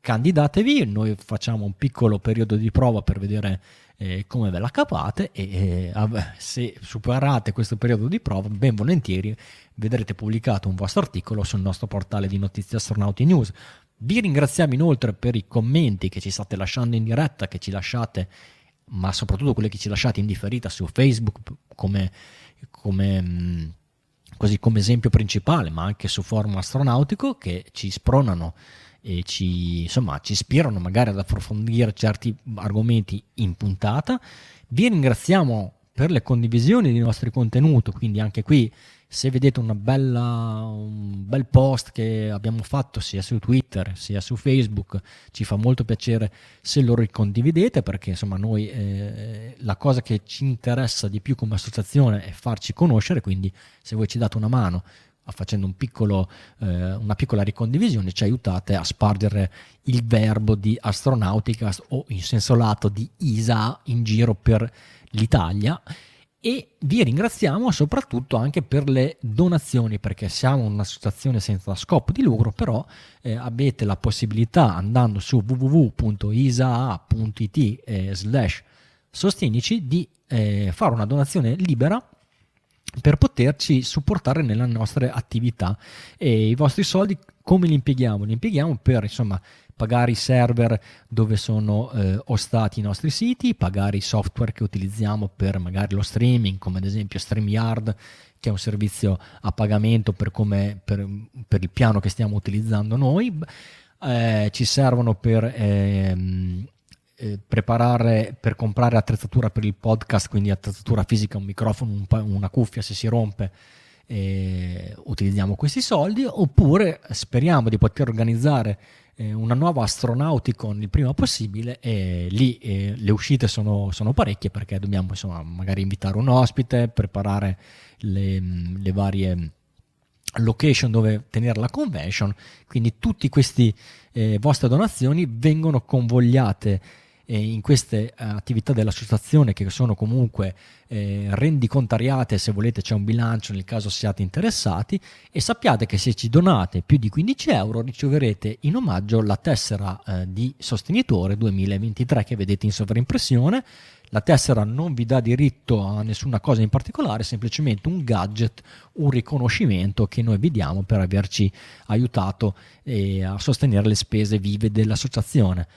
A: candidatevi, noi facciamo un piccolo periodo di prova per vedere eh, come ve la capate e eh, se superate questo periodo di prova, ben volentieri vedrete pubblicato un vostro articolo sul nostro portale di notizie astronauti news. Vi ringraziamo inoltre per i commenti che ci state lasciando in diretta, che ci lasciate, ma soprattutto quelli che ci lasciate in differita su Facebook come, come, mm, così, come esempio principale, ma anche su forum astronautico che ci spronano e ci, insomma, ci ispirano magari ad approfondire certi argomenti in puntata. Vi ringraziamo per le condivisioni dei nostri contenuti, quindi anche qui se vedete bella, un bel post che abbiamo fatto sia su Twitter sia su Facebook, ci fa molto piacere se lo ricondividete perché insomma noi eh, la cosa che ci interessa di più come associazione è farci conoscere, quindi se voi ci date una mano facendo un piccolo, eh, una piccola ricondivisione ci aiutate a spargere il verbo di astronautica o in senso lato di ISA in giro per l'Italia. E vi ringraziamo soprattutto anche per le donazioni perché siamo un'associazione senza scopo di lucro però eh, avete la possibilità andando su www.isaa.it eh, slash sostenici di eh, fare una donazione libera per poterci supportare nelle nostre attività e i vostri soldi come li impieghiamo? Li impieghiamo per insomma pagare i server dove sono eh, ostati i nostri siti, pagare i software che utilizziamo per magari lo streaming, come ad esempio StreamYard, che è un servizio a pagamento per, per, per il piano che stiamo utilizzando noi. Eh, ci servono per ehm, eh, preparare per comprare attrezzatura per il podcast, quindi attrezzatura fisica, un microfono, un, una cuffia se si rompe eh, utilizziamo questi soldi oppure speriamo di poter organizzare eh, una nuova Astronauticon il prima possibile e lì eh, le uscite sono, sono, parecchie perché dobbiamo insomma magari invitare un ospite, preparare le, le varie location dove tenere la convention, quindi tutte queste eh, vostre donazioni vengono convogliate in queste attività dell'associazione che sono comunque eh, rendicontariate se volete c'è un bilancio nel caso siate interessati e sappiate che se ci donate più di 15 euro riceverete in omaggio la tessera eh, di sostenitore 2023 che vedete in sovraimpressione la tessera non vi dà diritto a nessuna cosa in particolare, semplicemente un gadget, un riconoscimento che noi vi diamo per averci aiutato eh, a sostenere le spese vive dell'associazione.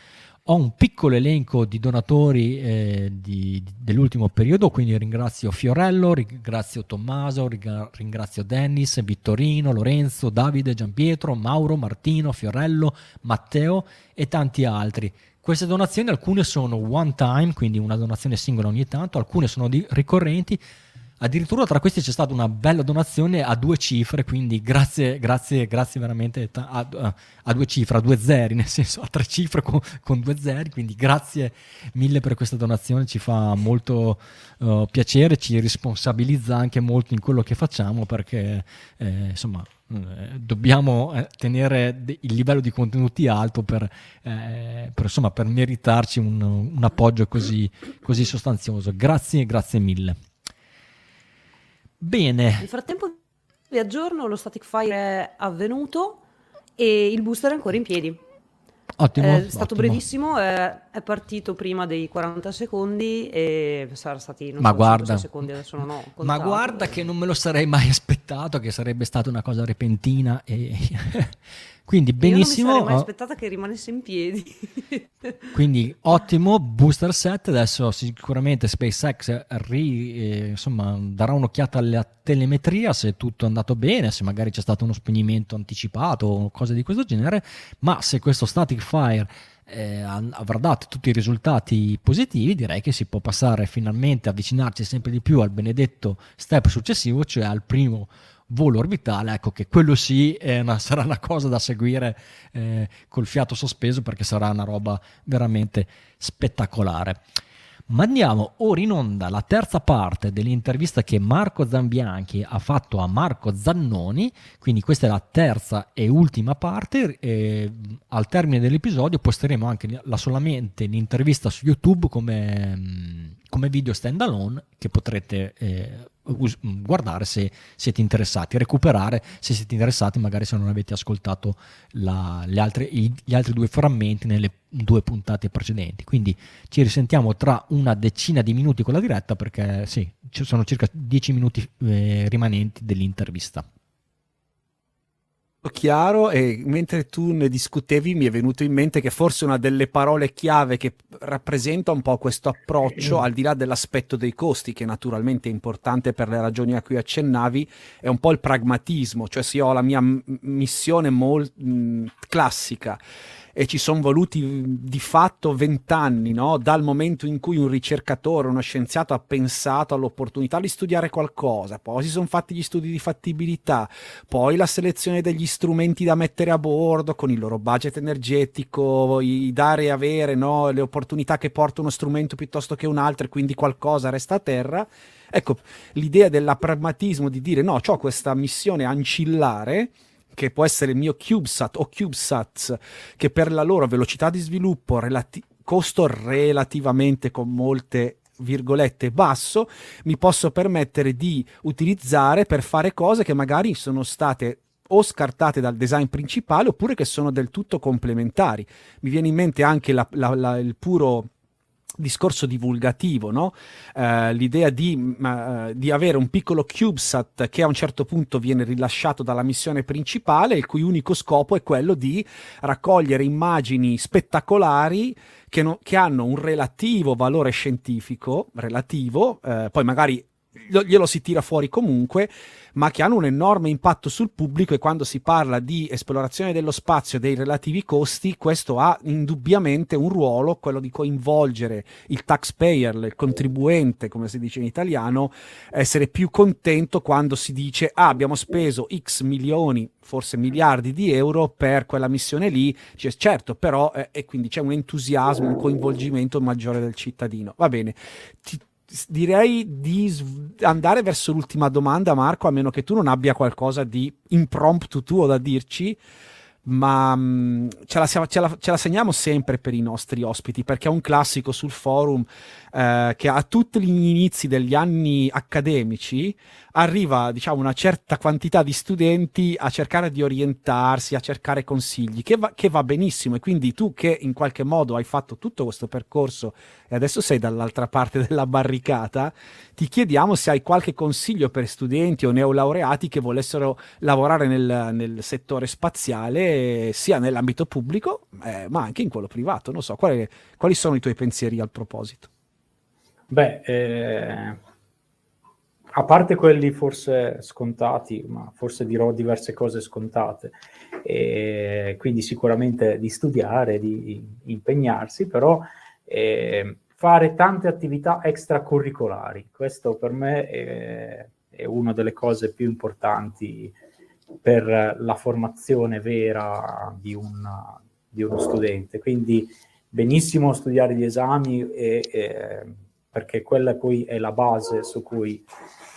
A: Ho un piccolo elenco di donatori eh, di, dell'ultimo periodo, quindi ringrazio Fiorello, ringrazio Tommaso, ringrazio Dennis, Vittorino, Lorenzo, Davide, Giampietro, Mauro, Martino, Fiorello, Matteo e tanti altri. Queste donazioni alcune sono one time, quindi una donazione singola ogni tanto, alcune sono ricorrenti, Addirittura tra questi c'è stata una bella donazione a due cifre, quindi grazie, grazie, grazie veramente a, a, a due cifre, a due zeri, nel senso a tre cifre con, con, due zeri, quindi grazie mille per questa donazione, ci fa molto uh, piacere, ci responsabilizza anche molto in quello che facciamo perché eh, insomma eh, dobbiamo eh, tenere il livello di contenuti alto per, eh, per, insomma, per meritarci un, un appoggio così, così sostanzioso. Grazie, grazie mille. Bene.
C: Nel frattempo vi aggiorno, lo static fire è avvenuto e il booster è ancora in piedi.
A: Ottimo,
C: è stato
A: ottimo.
C: brevissimo, è, è, partito prima dei 40 secondi e sarà stati non
A: ma
C: so,
A: guarda,
C: secondi, adesso non ho contato.
A: Ma guarda che non me lo sarei mai aspettato, che sarebbe stata una cosa repentina e Quindi benissimo. Io non
C: mi sarei mai aspettata che rimanesse in piedi.
A: quindi ottimo, booster set. Adesso sicuramente SpaceX ri, eh, insomma, darà un'occhiata alla telemetria se tutto è andato bene, se magari c'è stato uno spegnimento anticipato o cose di questo genere. Ma se questo static fire eh, avrà dato tutti i risultati positivi, direi che si può passare finalmente, avvicinarci sempre di più al benedetto step successivo, cioè al primo volo orbitale, ecco che quello sì una, sarà una cosa da seguire eh, col fiato sospeso perché sarà una roba veramente spettacolare. Ma andiamo ora in onda la terza parte dell'intervista che Marco Zambianchi ha fatto a Marco Zannoni, quindi questa è la terza e ultima parte. E al termine dell'episodio posteremo anche la, solamente l'intervista su YouTube come, come video stand alone che potrete eh, guardare se siete interessati, recuperare se siete interessati, magari se non avete ascoltato la, altre, gli altri due frammenti nelle due puntate precedenti. Quindi ci risentiamo tra una decina di minuti con la diretta perché sì, ci sono circa dieci minuti eh, rimanenti dell'intervista
D: chiaro e mentre tu ne discutevi mi è venuto in mente che forse una delle parole chiave che rappresenta un po' questo approccio al di là dell'aspetto dei costi che naturalmente è importante per le ragioni a cui accennavi è un po' il pragmatismo cioè se io ho la mia missione molt- mh, classica e ci sono voluti di fatto vent'anni, no? dal momento in cui un ricercatore, uno scienziato ha pensato all'opportunità di studiare qualcosa, poi si sono fatti gli studi di fattibilità, poi la selezione degli strumenti da mettere a bordo con il loro budget energetico, i dare e avere no? le opportunità che porta uno strumento piuttosto che un altro e quindi qualcosa resta a terra. Ecco, l'idea del pragmatismo di dire no, ho questa missione ancillare che può essere il mio CubeSat o CubeSats, che per la loro velocità di sviluppo, relati- costo relativamente con molte virgolette basso, mi posso permettere di utilizzare per fare cose che magari sono state o scartate dal design principale oppure che sono del tutto complementari. Mi viene in mente anche la, la, la, il puro discorso divulgativo, no? uh, l'idea di, uh, di, avere un piccolo CubeSat che a un certo punto viene rilasciato dalla missione principale, il cui unico scopo è quello di raccogliere immagini spettacolari che, no, che hanno un relativo valore scientifico, relativo, uh, poi magari glielo si tira fuori comunque, ma che hanno un enorme impatto sul pubblico e quando si parla di esplorazione dello spazio e dei relativi costi, questo ha indubbiamente un ruolo, quello di coinvolgere il taxpayer, il contribuente, come si dice in italiano, essere più contento quando si dice ah, abbiamo speso x milioni, forse miliardi di euro per quella missione lì, dice, certo, però, eh, e quindi c'è un entusiasmo, un coinvolgimento maggiore del cittadino. Va bene, ti, direi di andare verso l'ultima domanda, Marco, a meno che tu non abbia qualcosa di impromptu tuo da dirci. Ma mh, mm, ce, la, ce, la, ce, la, segniamo sempre per i nostri ospiti perché è un classico sul forum eh, che a tutti gli inizi degli anni accademici arriva diciamo una certa quantità di studenti a cercare di orientarsi, a cercare consigli, che va, che va benissimo. E quindi tu che in qualche modo hai fatto tutto questo percorso e adesso sei dall'altra parte della barricata, ti chiediamo se hai qualche consiglio per studenti o neolaureati che volessero lavorare nel, nel settore spaziale sia nell'ambito pubblico eh, ma anche in quello privato, non so, quali, quali sono i tuoi pensieri al proposito?
E: Beh, eh, a parte quelli forse scontati, ma forse dirò diverse cose scontate, e quindi sicuramente di studiare, di impegnarsi, però eh, fare tante attività extracurricolari, questo per me è, è una delle cose più importanti per la formazione vera di, una, di uno studente. Quindi benissimo studiare gli esami e, e perché quella poi è la base su cui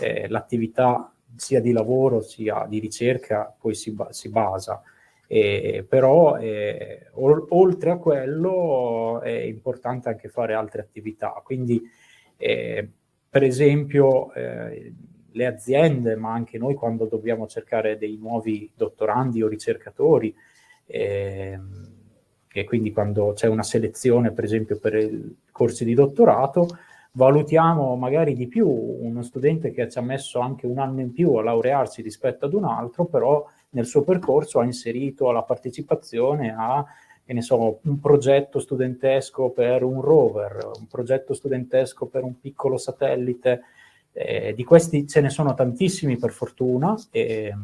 E: eh, l'attività sia di lavoro sia di ricerca poi si, si basa. Eh, però eh, o- oltre a quello è importante anche fare altre attività. Quindi, eh, per esempio, eh, le aziende, ma anche noi quando dobbiamo cercare dei nuovi dottorandi o ricercatori, ehm, e quindi quando c'è una selezione, per esempio, per i corsi di dottorato, valutiamo magari di più uno studente che ci ha messo anche un anno in più a laurearsi rispetto ad un altro, però nel suo percorso ha inserito la partecipazione a che ne so, un progetto studentesco per un rover, un progetto studentesco per un piccolo satellite. Eh, di questi ce ne sono tantissimi per fortuna e,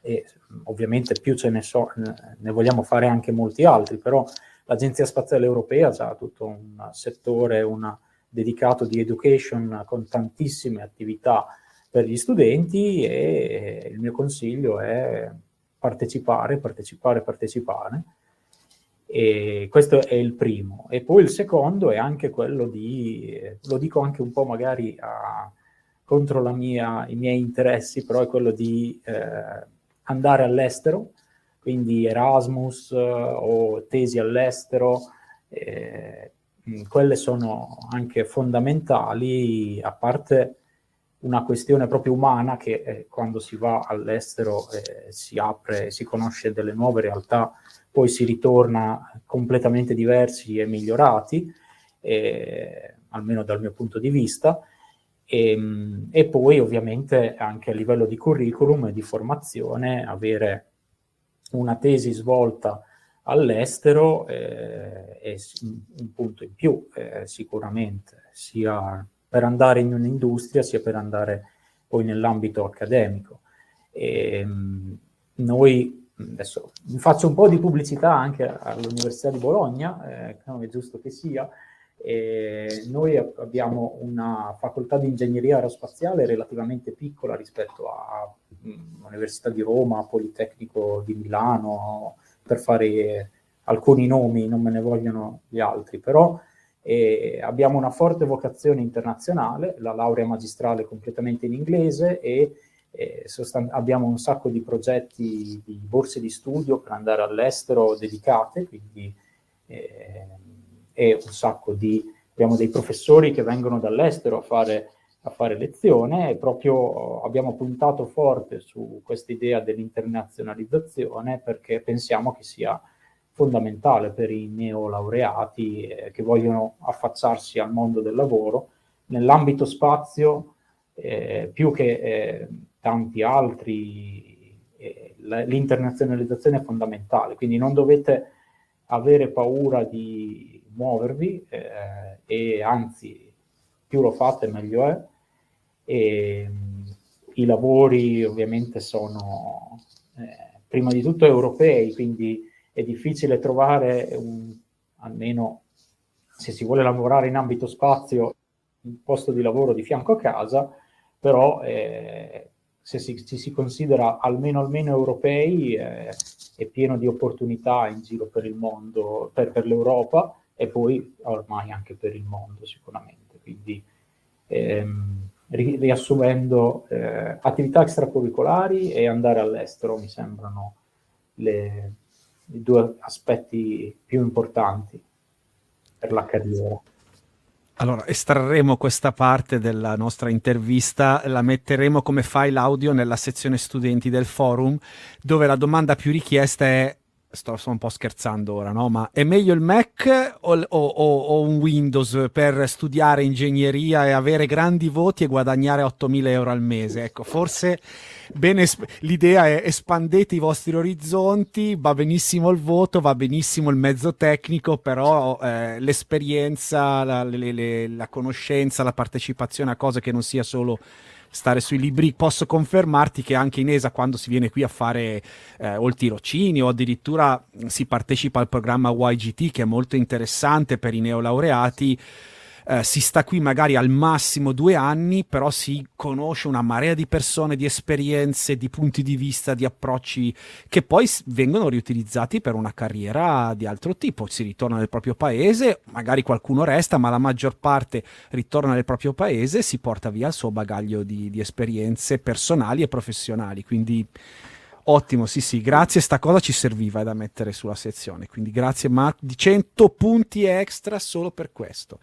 E: e ovviamente più ce ne so, ne vogliamo fare anche molti altri, però l'Agenzia Spaziale Europea ha tutto un settore, una, dedicato di education con tantissime attività per gli studenti e il mio consiglio è partecipare, partecipare, partecipare. E questo è il primo. E poi il secondo è anche quello di, lo dico anche un po' magari a, contro mia, i miei interessi, però è quello di eh, andare all'estero, quindi Erasmus eh, o tesi all'estero, eh, quelle sono anche fondamentali, a parte una questione proprio umana che eh, quando si va all'estero eh, si apre, si conosce delle nuove realtà, poi si ritorna completamente diversi e migliorati, eh, almeno dal mio punto di vista. E, ehm, e, poi ovviamente anche a livello di curriculum e di formazione avere una tesi svolta all'estero eh, è un punto in più eh, sicuramente, sia per andare in un'industria sia per andare poi nell'ambito accademico. E, ehm, noi adesso faccio un po' di pubblicità anche all'Università di Bologna, eh, è giusto che sia. E noi abbiamo una facoltà di ingegneria aerospaziale relativamente piccola rispetto all'Università di Roma, Politecnico di Milano, per fare alcuni nomi, non me ne vogliono gli altri, però eh, abbiamo una forte vocazione internazionale, la laurea magistrale completamente in inglese e eh, sostan- abbiamo un sacco di progetti di borse di studio per andare all'estero dedicate, quindi eh, e un sacco di... abbiamo dei professori che vengono dall'estero a fare a fare lezione e proprio abbiamo puntato forte su questa idea dell'internazionalizzazione perché pensiamo che sia fondamentale per i neolaureati eh, che vogliono affacciarsi al mondo del lavoro nell'ambito spazio eh, più che eh, tanti altri eh, l'internazionalizzazione è fondamentale quindi non dovete avere paura di muovervi eh, e anzi più lo fate meglio è. E, I lavori ovviamente sono eh, prima di tutto europei, quindi è difficile trovare un, almeno se si vuole lavorare in ambito spazio un posto di lavoro di fianco a casa, però eh, se si, ci si considera almeno almeno europei eh, è pieno di opportunità in giro per il mondo, per, per l'Europa e poi ormai anche per il mondo sicuramente. Quindi ehm, ri- riassumendo, eh, attività extracurricolari e andare all'estero mi sembrano le, i due aspetti più importanti per la carriera.
D: Allora, estrarremo questa parte della nostra intervista, la metteremo come file audio nella sezione studenti del forum, dove la domanda più richiesta è sto, sto, un po' scherzando ora, no? Ma è meglio il Mac o, o, o, un Windows per studiare ingegneria e avere grandi voti e guadagnare 8.000 euro al mese? Ecco, forse bene, l'idea è espandete i vostri orizzonti, va benissimo il voto, va benissimo il mezzo tecnico, però eh, l'esperienza, la, le, le, la conoscenza, la partecipazione a cose che non sia solo stare sui libri, posso confermarti che anche in ESA quando si viene qui a fare eh, o il tirocini o addirittura si partecipa al programma YGT che è molto interessante per i neolaureati, eh, si sta qui magari al massimo due anni, però si conosce una marea di persone, di esperienze, di punti di vista, di approcci che poi vengono riutilizzati per una carriera di altro tipo. Si ritorna nel proprio paese, magari qualcuno resta, ma la maggior parte ritorna nel proprio paese e si porta via il suo bagaglio di, di esperienze personali e professionali. Quindi Ottimo, sì, sì, grazie. Sta cosa ci serviva da mettere sulla sezione. Quindi grazie, Mark, di 100 punti extra solo per questo.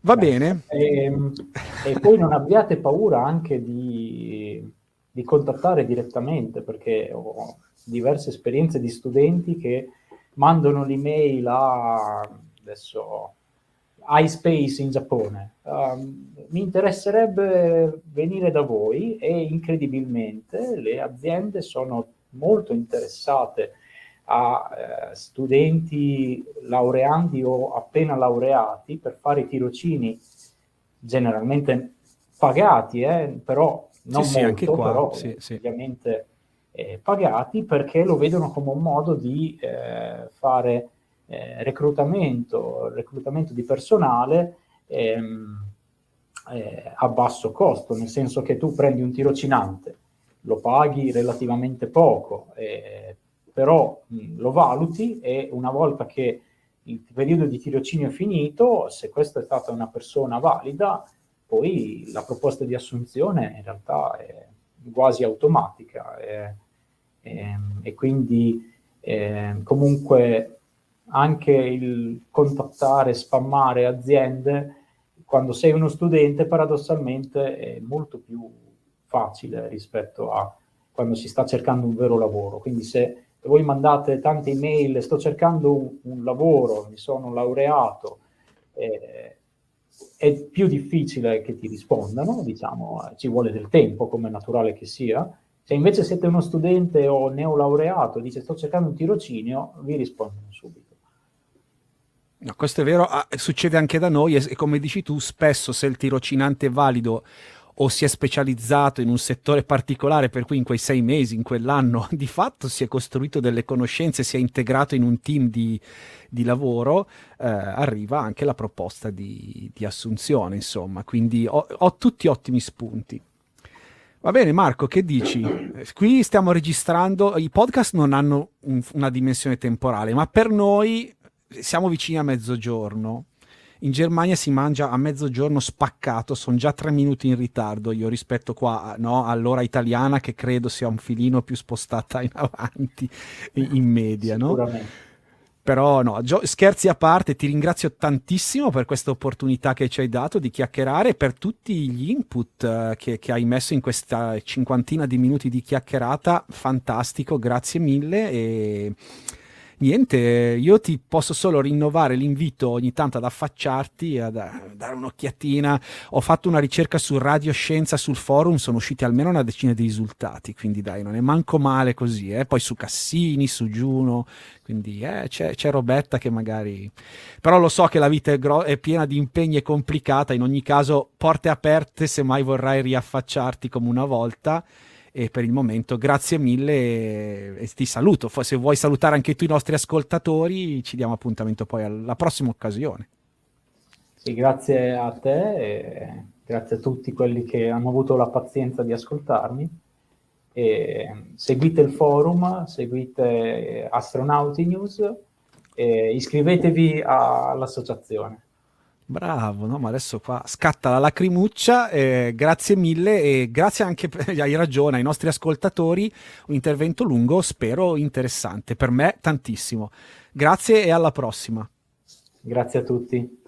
D: Va Beh, bene.
E: E, ehm, e, poi non abbiate paura anche di, di, contattare direttamente, perché ho diverse esperienze di studenti che mandano l'email a adesso iSpace in Giappone. Um, mi interesserebbe venire da voi e incredibilmente le aziende sono molto interessate a eh, studenti laureandi o appena laureati per fare i tirocini generalmente pagati, eh, però non sì, molto, sì, qua, però sì, ovviamente eh, pagati perché lo vedono come un modo di eh, fare eh, reclutamento, reclutamento di personale ehm, eh, a basso costo, nel senso che tu prendi un tirocinante, lo paghi relativamente poco, eh, però mh, lo valuti e una volta che il periodo di tirocinio è finito, se questa è stata una persona valida, poi la proposta di assunzione in realtà è quasi automatica e, e, e quindi eh, comunque anche il contattare, spammare aziende, quando sei uno studente paradossalmente è molto più facile rispetto a quando si sta cercando un vero lavoro. Quindi se voi mandate tante email, sto cercando un, un lavoro, mi sono laureato, eh, è più difficile che ti rispondano, diciamo, ci vuole del tempo, come è naturale che sia. Se invece siete uno studente o neolaureato, dice sto cercando un tirocinio, vi rispondono subito.
D: No, questo è vero, ah, succede anche da noi e, come dici tu, spesso se il tirocinante è valido o si è specializzato in un settore particolare, per cui in quei sei mesi, in quell'anno, di fatto si è costruito delle conoscenze, si è integrato in un team di, di lavoro, eh, arriva anche la proposta di, di assunzione, insomma. Quindi ho, ho, tutti ottimi spunti. Va bene Marco, che dici? Qui stiamo registrando, i podcast non hanno un, una dimensione temporale, ma per noi siamo vicini a mezzogiorno in Germania si mangia a mezzogiorno spaccato, sono già tre minuti in ritardo io rispetto qua no, all'ora italiana che credo sia un filino più spostata in avanti in media. No? Però no, gio- scherzi a parte, ti ringrazio tantissimo per questa opportunità che ci hai dato di chiacchierare e per tutti gli input uh, che, che, hai messo in questa cinquantina di minuti di chiacchierata. Fantastico, grazie mille e niente, io ti posso solo rinnovare l'invito ogni tanto ad affacciarti, a dare un'occhiatina. Ho fatto una ricerca su Radioscienza sul forum, sono usciti almeno una decina di risultati, quindi dai, non è manco male così. Eh? Poi su Cassini, su Giuno, quindi eh, c'è, c'è, Robetta che magari... Però lo so che la vita è, gro- è piena di impegni e complicata, in ogni caso porte aperte se mai vorrai riaffacciarti come una volta e per il momento grazie mille e, ti saluto. Se vuoi salutare anche tu i nostri ascoltatori, ci diamo appuntamento poi alla prossima occasione.
E: Sì, grazie a te grazie a tutti quelli che hanno avuto la pazienza di ascoltarmi. E seguite il forum, seguite Astronauti News e iscrivetevi all'associazione.
D: Bravo, no? ma adesso qua scatta la lacrimuccia, eh, grazie mille e grazie anche, hai ragione, ai nostri ascoltatori, un intervento lungo, spero interessante, per me tantissimo. Grazie e alla prossima.
E: Grazie a tutti.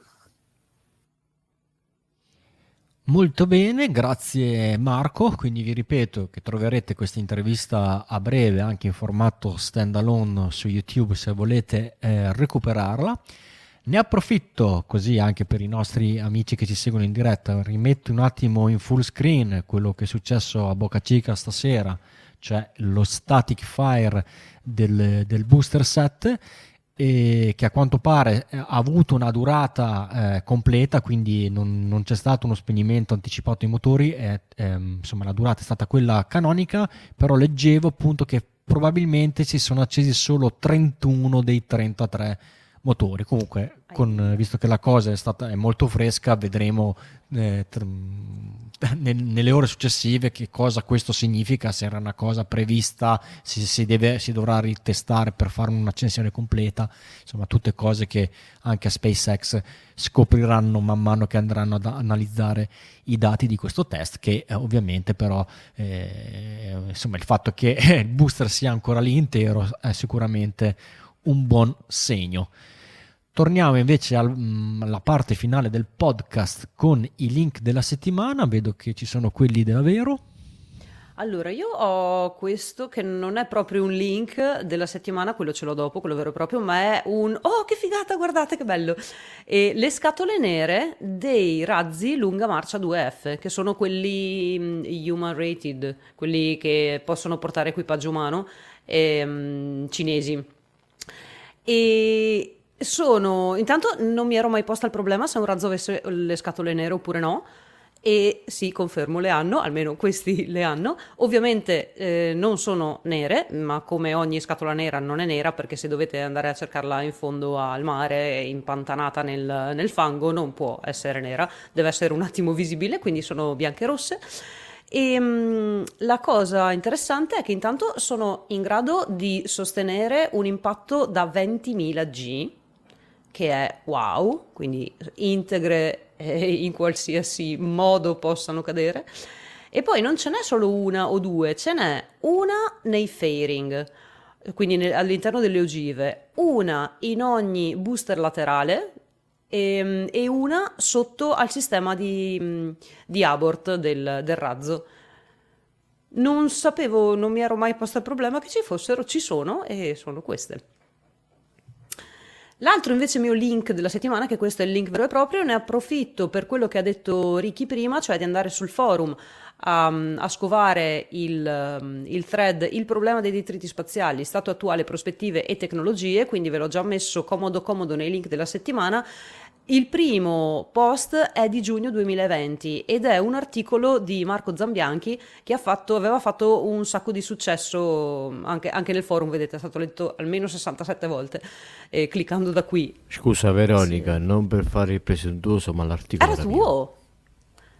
A: Molto bene, grazie Marco, quindi vi ripeto che troverete questa intervista a breve anche in formato stand alone su YouTube se volete eh, recuperarla. Ne approfitto così anche per i nostri amici che ci seguono in diretta, rimetto un attimo in full screen quello che è successo a Boca Chica stasera, cioè lo static fire del, del booster set e che a quanto pare eh, ha avuto una durata eh, completa, quindi non, non, c'è stato uno spegnimento anticipato dei motori, è, è, insomma la durata è stata quella canonica, però leggevo appunto che probabilmente si sono accesi solo 31 dei 33 motori. Comunque, con, visto che la cosa è stata è molto fresca, vedremo eh, tr- nelle ore successive che cosa questo significa, se era una cosa prevista, se si, deve, si dovrà ritestare per fare un'accensione completa, insomma tutte cose che anche a SpaceX scopriranno man mano che andranno ad analizzare i dati di questo test che eh, ovviamente però eh, insomma il fatto che il booster sia ancora lì intero è sicuramente un buon segno. Torniamo invece al, mm, alla parte finale del podcast con i link della settimana. Vedo che ci sono quelli della Vero.
C: Allora, io ho questo che non è proprio un link della settimana, quello ce l'ho dopo, quello vero e proprio, ma è un oh che figata, guardate che bello! E le scatole nere dei razzi lunga marcia 2F, che sono quelli mm, human rated, quelli che possono portare equipaggio umano, e, um, cinesi. E sono, intanto non mi ero mai posta il problema se un razzo avesse le scatole nere oppure no. E sì, confermo, le hanno, almeno questi le hanno. Ovviamente eh, non sono nere, ma come ogni scatola nera non è nera, perché se dovete andare a cercarla in fondo al mare, impantanata nel, nel fango, non può essere nera, deve essere un attimo visibile, quindi sono bianche e rosse. E um, la cosa interessante è che intanto sono in grado di sostenere un impatto da 20.000 G, che è wow, quindi integre eh, in qualsiasi modo possano cadere. E poi non ce n'è solo una o due, ce n'è una nei fairing, quindi nel, all'interno delle ogive, una in ogni booster laterale e, ehm, e una sotto al sistema di, di abort del, del razzo. Non sapevo, non mi ero mai posto il problema che ci fossero, ci sono e sono queste. L'altro invece mio link della settimana, che questo è il link vero e proprio, ne approfitto per quello che ha detto Ricky prima, cioè di andare sul forum a, a scovare il, il, thread Il problema dei detriti spaziali, stato attuale, prospettive e tecnologie, quindi ve l'ho già messo comodo comodo nei link della settimana il primo post è di giugno 2020 ed è un articolo di Marco Zambianchi che fatto, aveva fatto un sacco di successo anche, anche, nel forum, vedete, è stato letto almeno 67 volte, eh, cliccando da qui.
B: Scusa Veronica, sì. non per fare il presuntuoso, ma l'articolo
C: era tuo.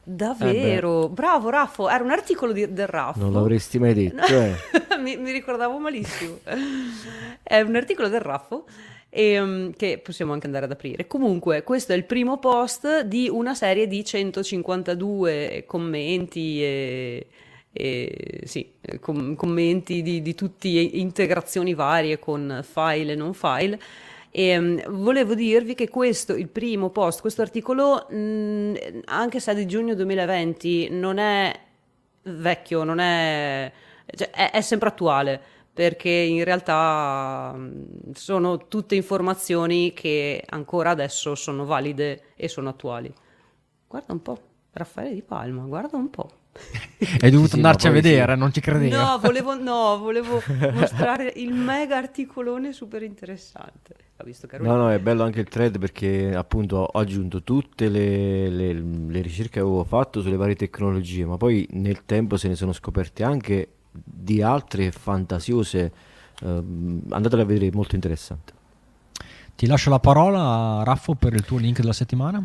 C: Davvero, eh bravo Raffo, era un articolo di, del Raffo.
B: Non l'avresti mai detto, eh.
C: mi, mi, ricordavo malissimo. è un articolo del Raffo e, um, che possiamo anche andare ad aprire. Comunque, questo è il primo post di una serie di 152 commenti e, e sì, com- commenti di, di tutte integrazioni varie con file e non file. E um, volevo dirvi che questo, il primo post, questo articolo, mh, mm, anche se è di giugno 2020, non è vecchio, non è, cioè, è, è sempre attuale perché in realtà sono tutte informazioni che ancora adesso sono valide e sono attuali. Guarda un po', Raffaele Di Palma, guarda un po'.
A: Hai dovuto sì, andarci a vedere, sì. non ci credevo.
C: No, volevo, no, volevo mostrare il mega articolone super interessante.
B: no, no, è bello anche il thread perché appunto ho aggiunto tutte le, le, le ricerche che avevo fatto sulle varie tecnologie, ma poi nel tempo se ne sono scoperte anche di altre fantasiose. Eh, andatele a vedere, molto interessante.
A: Ti lascio la parola, Raffo, per il tuo link della settimana.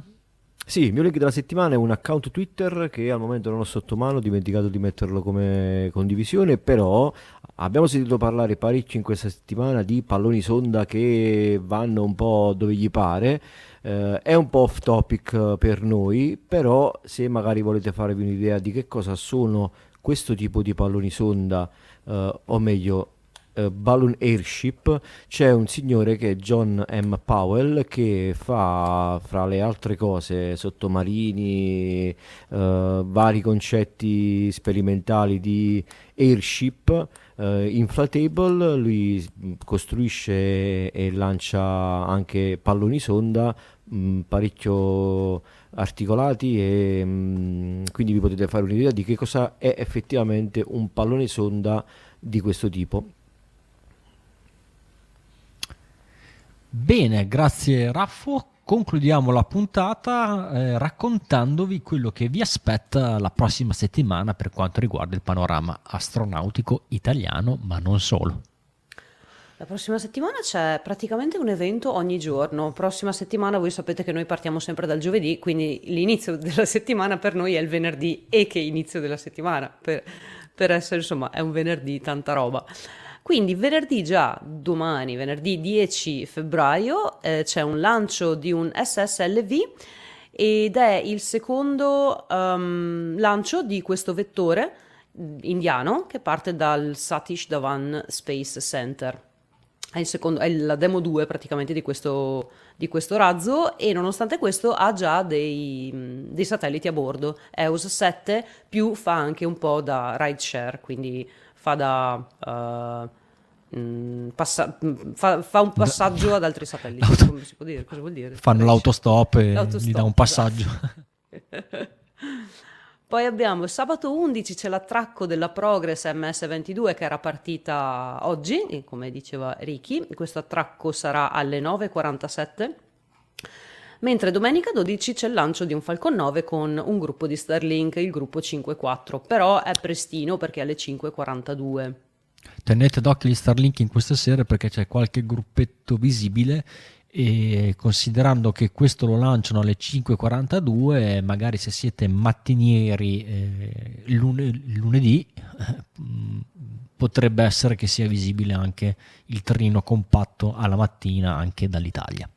B: Sì, il mio link della settimana è un account Twitter che al momento non ho sotto mano, ho dimenticato di metterlo come condivisione, però Abbiamo sentito parlare parecchio in questa settimana di palloni sonda che vanno un po' dove gli pare. Eh, è un po' off topic per noi, però se magari volete farvi un'idea di che cosa sono questo tipo di palloni sonda, eh, o meglio uh, Balloon Airship c'è un signore che è John M. Powell che fa fra le altre cose sottomarini, uh, vari concetti sperimentali di airship. Uh, inflatable, lui costruisce e lancia anche palloni sonda mh, parecchio articolati e mh, quindi vi potete fare un'idea di che cosa è effettivamente un pallone sonda di questo tipo.
A: Bene, grazie Raffo. Concludiamo la puntata eh, raccontandovi quello che vi aspetta la prossima settimana per quanto riguarda il panorama astronautico italiano, ma non solo.
C: La prossima settimana c'è praticamente un evento ogni giorno. Prossima settimana voi sapete che noi partiamo sempre dal giovedì, quindi l'inizio della settimana per noi è il venerdì e che inizio della settimana, per, per essere insomma è un venerdì tanta roba. Quindi venerdì già, domani, venerdì 10 febbraio, eh, c'è un lancio di un SSLV ed è il secondo um, lancio di questo vettore mm, indiano che parte dal Satish Dhawan Space Center. È, secondo, è la demo 2 praticamente di questo, di questo, razzo e nonostante questo ha già dei, dei satelliti a bordo. EOS 7 più fa anche un po' da ride share, quindi fa da... Uh, passa, fa, fa, un passaggio ad altri satelliti. L'auto... Come si può dire? Cosa vuol dire?
A: Fanno l'autostop e gli dà un passaggio.
C: Esatto. Poi abbiamo sabato 11 c'è l'attracco della Progress MS22 che era partita oggi, come diceva Ricky. Questo attracco sarà alle 9.47. Mentre domenica 12 c'è il lancio di un Falcon 9 con un gruppo di Starlink, il gruppo 5.4, però è prestino perché è alle 5.42.
A: Tenete d'occhio gli Starlink in queste sere perché c'è qualche gruppetto visibile e considerando che questo lo lanciano alle 5.42 magari se siete mattinieri eh, lune- lunedì eh, potrebbe essere che sia visibile anche il treno compatto alla mattina anche dall'Italia.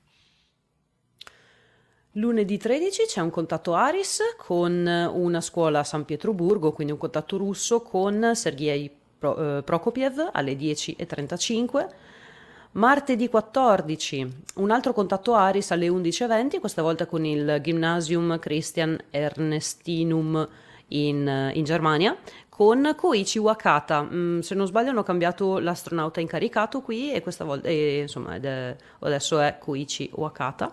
C: Lunedì 13 c'è un contatto Aris con una scuola a San Pietroburgo, quindi un contatto russo con Sergei eh, Prokopiev alle 10.35. Martedì 14 un altro contatto Aris alle 11.20, questa volta con il Gymnasium Christian Ernestinum in, in Germania, con Koichi Wakata. Mm, se non sbaglio hanno cambiato l'astronauta incaricato qui e questa volta, e, insomma, è, adesso è Koichi Wakata.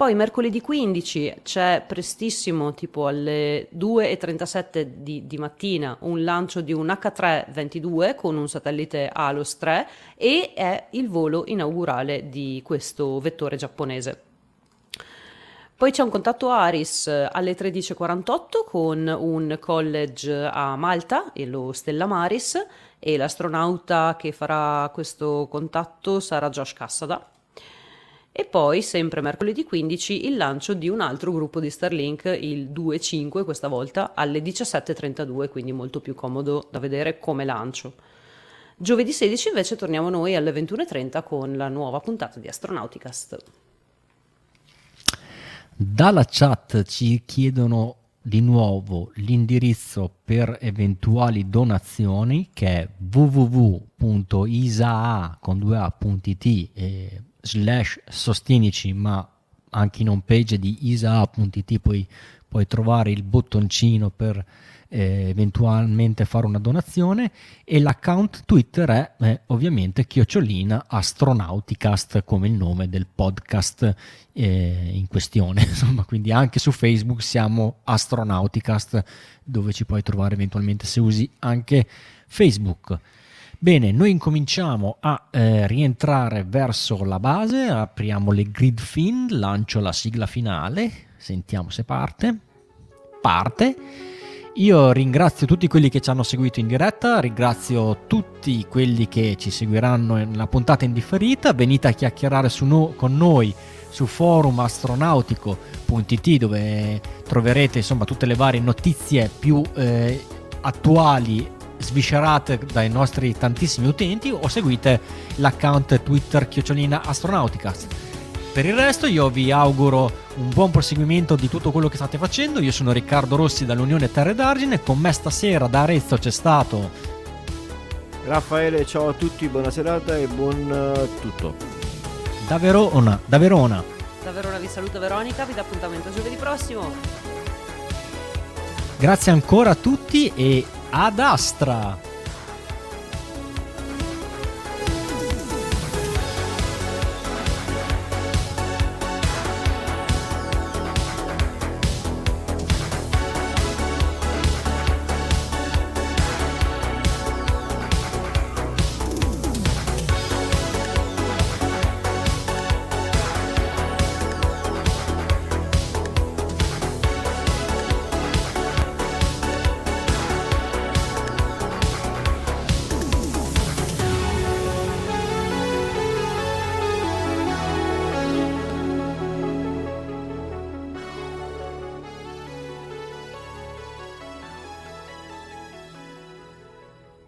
C: Poi mercoledì 15 c'è prestissimo, tipo alle 2.37 di, di mattina, un lancio di un H322 con un satellite ALOS 3 e è il volo inaugurale di questo vettore giapponese. Poi c'è un contatto Aris alle 13.48 con un college a Malta, e lo Stella Maris, e l'astronauta che farà questo contatto sarà Josh Cassada e poi sempre mercoledì 15 il lancio di un altro gruppo di Starlink, il 2.5 questa volta alle 17.32, quindi molto più comodo da vedere come lancio. Giovedì 16 invece torniamo noi alle 21.30 con la nuova puntata di Astronauticast.
A: Dalla chat ci chiedono di nuovo l'indirizzo per eventuali donazioni che è www.isaa.it slash sostenici ma anche in home page di isa.it puoi, puoi trovare il bottoncino per eh, eventualmente fare una donazione e l'account Twitter è eh, ovviamente chiocciolina astronauticast come il nome del podcast eh, in questione. Insomma quindi anche su Facebook siamo astronauticast dove ci puoi trovare eventualmente se usi anche Facebook. Bene, noi incominciamo a eh, rientrare verso la base, apriamo le grid fin, lancio la sigla finale, sentiamo se parte. Parte. Io ringrazio tutti quelli che ci hanno seguito in diretta, ringrazio tutti quelli che ci seguiranno nella puntata indifferita, venite a chiacchierare no- con noi su forumastronautico.it dove troverete insomma tutte le varie notizie più eh, attuali sviscerate dai nostri tantissimi utenti o seguite l'account Twitter chiocciolina astronauticast. Per il resto io vi auguro un buon proseguimento di tutto quello che state facendo. Io sono Riccardo Rossi dall'Unione Terre d'Argine. Con me stasera da Arezzo c'è stato
B: Raffaele, ciao a tutti, buona serata e buon uh, tutto.
A: Da Verona, da Verona.
C: Da Verona vi saluta Veronica, vi do appuntamento giovedì prossimo.
A: Grazie ancora a tutti e ad Astra!